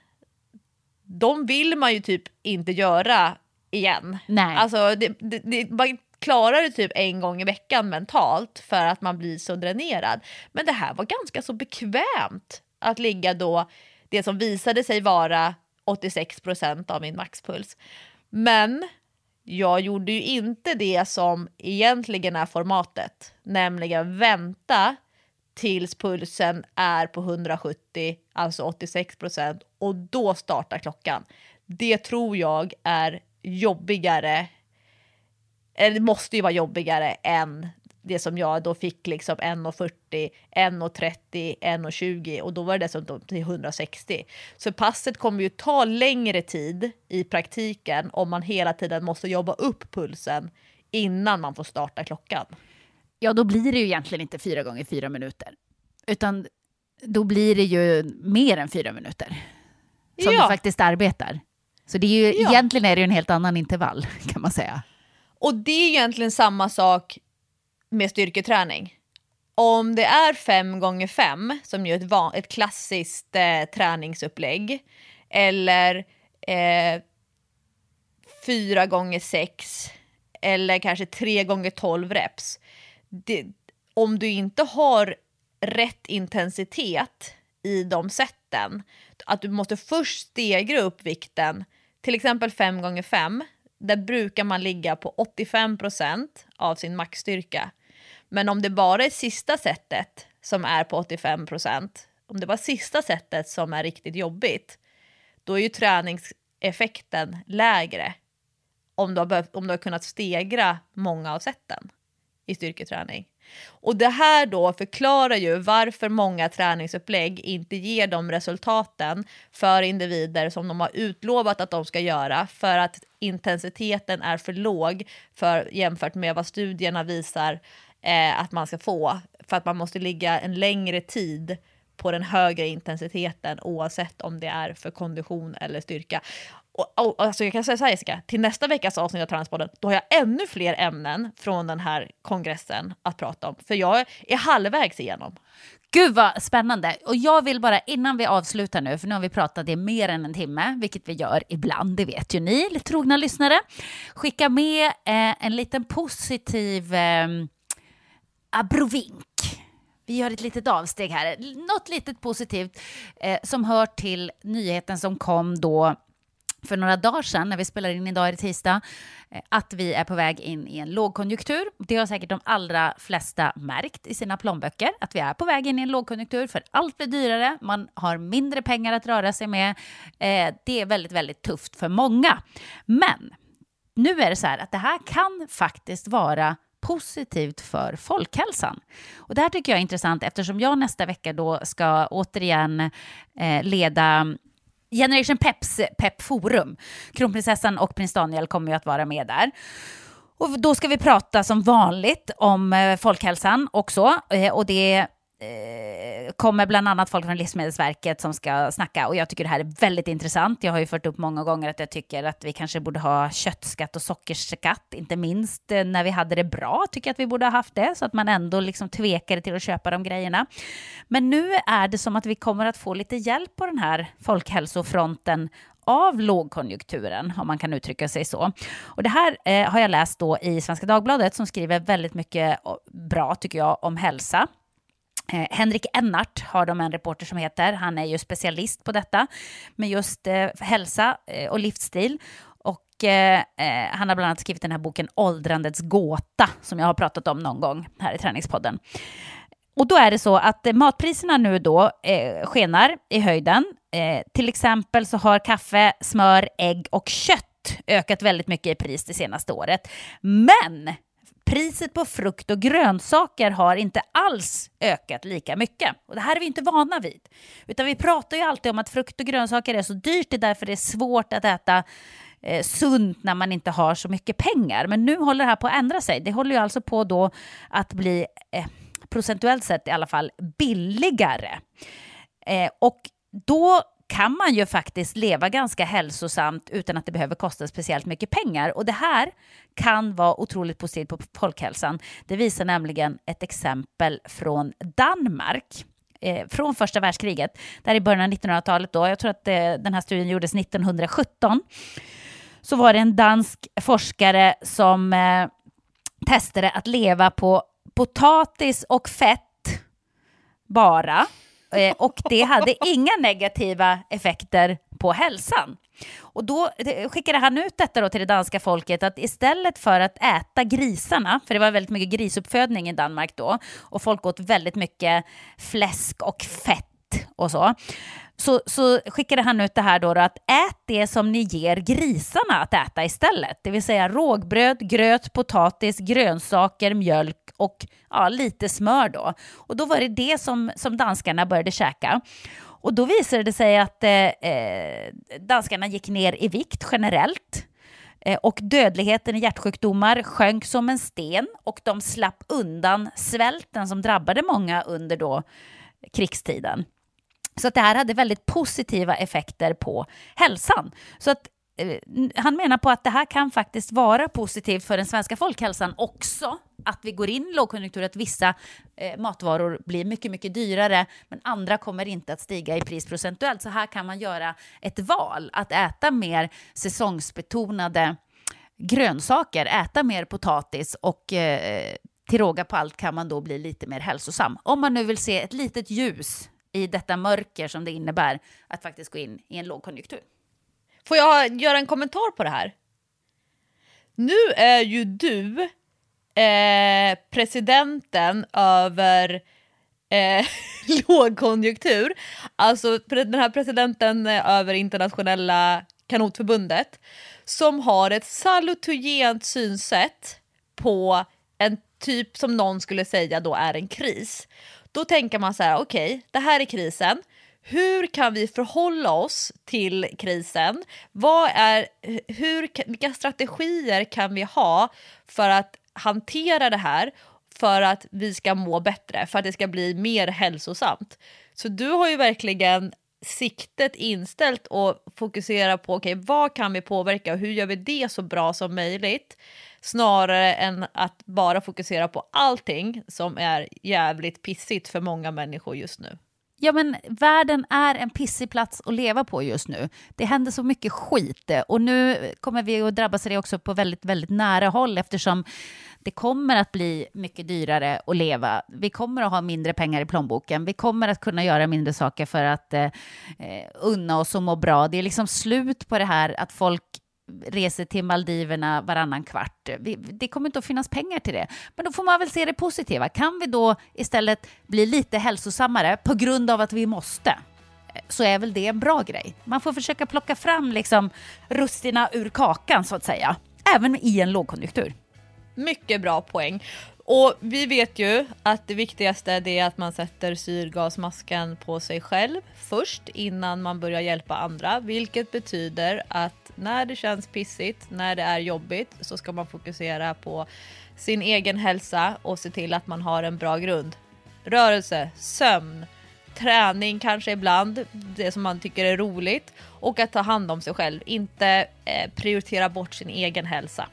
de vill man ju typ inte göra igen. Nej. Alltså det, det, det, man klarar det typ en gång i veckan mentalt för att man blir så dränerad. Men det här var ganska så bekvämt att ligga då det som visade sig vara 86 procent av min maxpuls. Men jag gjorde ju inte det som egentligen är formatet, nämligen vänta tills pulsen är på 170, alltså 86 procent, och då startar klockan. Det tror jag är jobbigare, eller det måste ju vara jobbigare än det som jag då fick liksom 1,40, 1,30, 1,20 och då var det dessutom till 160. Så passet kommer ju ta längre tid i praktiken om man hela tiden måste jobba upp pulsen innan man får starta klockan. Ja, då blir det ju egentligen inte fyra gånger fyra minuter. Utan då blir det ju mer än fyra minuter. Som Ja. du faktiskt arbetar. Så det är ju, Ja. egentligen är det ju en helt annan intervall, kan man säga. Och det är egentligen samma sak med styrketräning. Om det är 5 gånger 5 som är ett, van- ett klassiskt eh, träningsupplägg eller eh, fyra gånger 6 eller kanske 3 gånger 12 reps. Det, om du inte har rätt intensitet i de sätten, att du måste först stegra upp vikten, till exempel 5 gånger 5 där brukar man ligga på 85% av sin maxstyrka. Men om det bara är sista sättet som är på 85%, om det var sista sättet som är riktigt jobbigt, då är ju träningseffekten lägre om du har, behövt, om du har kunnat stegra många av sätten i styrketräning. Och det här då förklarar ju varför många träningsupplägg inte ger de resultaten för individer som de har utlovat att de ska göra för att intensiteten är för låg för, jämfört med vad studierna visar eh, att man ska få. För att man måste ligga en längre tid på den högre intensiteten oavsett om det är för kondition eller styrka. Och, och, alltså jag kan säga så här Jessica, till nästa veckas avsnitt av Träningspodden, då har jag ännu fler ämnen från den här kongressen att prata om. För jag är halvvägs igenom. Gud vad spännande! Och jag vill bara innan vi avslutar nu, för nu har vi pratat i mer än en timme, vilket vi gör ibland, det vet ju ni trogna lyssnare, skicka med eh, en liten positiv eh, abrovink. Vi gör ett litet avsteg här. Något litet positivt eh, som hör till nyheten som kom då för några dagar sedan, när vi spelar in idag är det tisdag, eh, att vi är på väg in i en lågkonjunktur. Det har säkert de allra flesta märkt i sina plånböcker, att vi är på väg in i en lågkonjunktur, för allt blir dyrare, man har mindre pengar att röra sig med. Eh, Det är väldigt, väldigt tufft för många. Men nu är det så här att det här kan faktiskt vara positivt för folkhälsan. Och det här tycker jag är intressant eftersom jag nästa vecka då ska återigen eh, leda Generation Peps Pep Forum. Kronprinsessan och prins Daniel kommer ju att vara med där. Och då ska vi prata som vanligt om eh, folkhälsan också. Eh, och det Eh, kommer bland annat folk från Livsmedelsverket som ska snacka och jag tycker det här är väldigt intressant. Jag har ju fört upp många gånger att jag tycker att vi kanske borde ha köttskatt och sockerskatt, inte minst eh, när vi hade det bra, tycker jag att vi borde ha haft det, så att man ändå liksom tvekade till att köpa de grejerna. Men nu är det som att vi kommer att få lite hjälp på den här folkhälsofronten av lågkonjunkturen, om man kan uttrycka sig så. Och det här eh, har jag läst då i Svenska Dagbladet som skriver väldigt mycket eh, bra, tycker jag, om hälsa. Eh, Henrik Ennart har de en reporter som heter. Han är ju specialist på detta med just eh, hälsa eh, och livsstil. Och eh, eh, han har bland annat skrivit den här boken Åldrandets gåta som jag har pratat om någon gång här i Träningspodden. Och då är det så att eh, matpriserna nu då eh, skenar i höjden. Eh, till exempel så har kaffe, smör, ägg och kött ökat väldigt mycket i pris det senaste året. Men priset på frukt och grönsaker har inte alls ökat lika mycket. Och det här är vi inte vana vid. Utan vi pratar ju alltid om att frukt och grönsaker är så dyrt, det är därför det är svårt att äta eh, sunt när man inte har så mycket pengar. Men nu håller det här på att ändra sig. Det håller ju alltså på då att bli eh, procentuellt sett i alla fall billigare. Eh, och då kan man ju faktiskt leva ganska hälsosamt utan att det behöver kosta speciellt mycket pengar. Och det här kan vara otroligt positivt på folkhälsan. Det visar nämligen ett exempel från Danmark. Eh, från första världskriget, där i början av 1900-talet då, jag tror att eh, den här studien gjordes 1917, så var det en dansk forskare som eh, testade att leva på potatis och fett bara. Eh, och det hade inga negativa effekter på hälsan. Och då skickade han ut detta då till det danska folket att istället för att äta grisarna, för det var väldigt mycket grisuppfödning i Danmark då, och folk åt väldigt mycket fläsk och fett och så, så, så skickade han ut det här då, då att ät det som ni ger grisarna att äta istället. Det vill säga rågbröd, gröt, potatis, grönsaker, mjölk och ja, lite smör då. Och då var det det som, som danskarna började käka. Och då visade det sig att eh, eh danskarna gick ner i vikt generellt. Eh, och dödligheten i hjärtsjukdomar sjönk som en sten och de slapp undan svälten som drabbade många under då krigstiden. Så att det här hade väldigt positiva effekter på hälsan. Så att eh, han menar på att det här kan faktiskt vara positivt för den svenska folkhälsan också. Att vi går in i lågkonjunktur, att vissa eh, matvaror blir mycket, mycket dyrare, men andra kommer inte att stiga i pris procentuellt. Så här kan man göra ett val, att äta mer säsongsbetonade grönsaker, äta mer potatis och eh, eh till råga på allt kan man då bli lite mer hälsosam. Om man nu vill se ett litet ljus i detta mörker som det innebär att faktiskt gå in i en lågkonjunktur. Får jag göra en kommentar på det här? Nu är ju du eh, presidenten över eh, (laughs) lågkonjunktur. Alltså den här presidenten eh, över internationella kanotförbundet som har ett salutogent synsätt på en typ som någon skulle säga då är en kris. Då tänker man så här, okej, okay, det här är krisen. Hur kan vi förhålla oss till krisen? Vad är, hur, vilka strategier kan vi ha för att hantera det här för att vi ska må bättre, för att det ska bli mer hälsosamt? Så du har ju verkligen siktet inställt och fokusera på okay, vad kan vi påverka och hur gör vi det så bra som möjligt snarare än att bara fokusera på allting som är jävligt pissigt för många människor just nu. Ja, men världen är en pissig plats att leva på just nu. Det händer så mycket skit och nu kommer vi att drabbas av det också på väldigt, väldigt nära håll eftersom det kommer att bli mycket dyrare att leva. Vi kommer att ha mindre pengar i plånboken. Vi kommer att kunna göra mindre saker för att eh, eh unna oss och må bra. Det är liksom slut på det här att folk reser till Maldiverna varannan kvart. Det kommer inte att finnas pengar till det. Men då får man väl se det positiva. Kan vi då istället bli lite hälsosammare på grund av att vi måste? så är väl det en bra grej. Man får försöka plocka fram liksom russina ur kakan så att säga, även i en lågkonjunktur. Mycket bra poäng. Och vi vet ju att det viktigaste är att man sätter syrgasmasken på sig själv först innan man börjar hjälpa andra, vilket betyder att när det känns pissigt, när det är jobbigt så ska man fokusera på sin egen hälsa och se till att man har en bra grund. Rörelse, sömn, träning kanske ibland, det som man tycker är roligt och att ta hand om sig själv, inte eh, prioritera bort sin egen hälsa.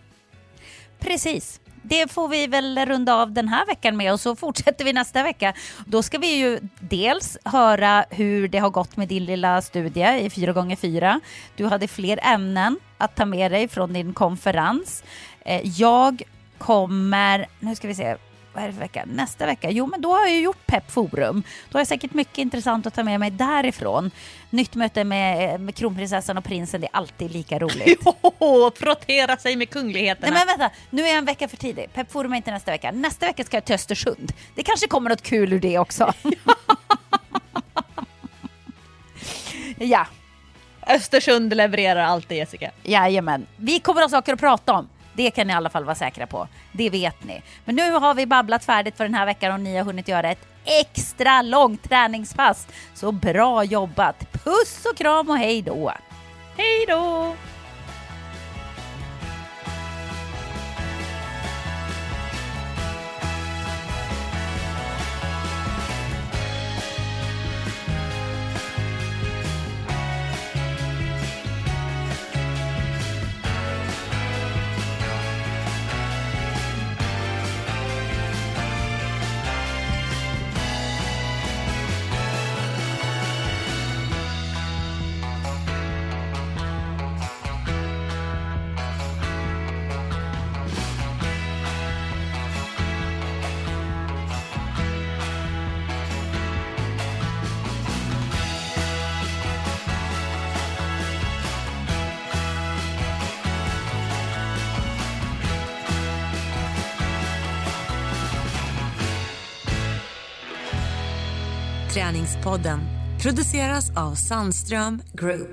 Precis det får vi väl runda av den här veckan med och så fortsätter vi nästa vecka. Då ska vi ju dels höra hur det har gått med din lilla studie i 4x4. Du hade fler ämnen att ta med dig från din konferens. Eh, jag kommer, nu ska vi se, vad är det för vecka? Nästa vecka? Jo, men då har jag gjort Pepp Forum. Då har jag säkert mycket intressant att ta med mig därifrån. Nytt möte med, med kronprinsessan och prinsen, det är alltid lika roligt. (laughs) Jo, frottera sig med kungligheterna. Nej, men vänta, nu är jag en vecka för tidig. Pepp Forum är inte nästa vecka. Nästa vecka ska jag till Östersund. Det kanske kommer något kul ur det också. (laughs) ja. Östersund levererar alltid, Jessica. Jajamän. Vi kommer ha saker att prata om. Det kan ni i alla fall vara säkra på. Det vet ni. Men nu har vi babblat färdigt för den här veckan och ni har hunnit göra ett extra långt träningspass. Så bra jobbat! Puss och kram och hej då! Hej då! Podden produceras av Sandström Group.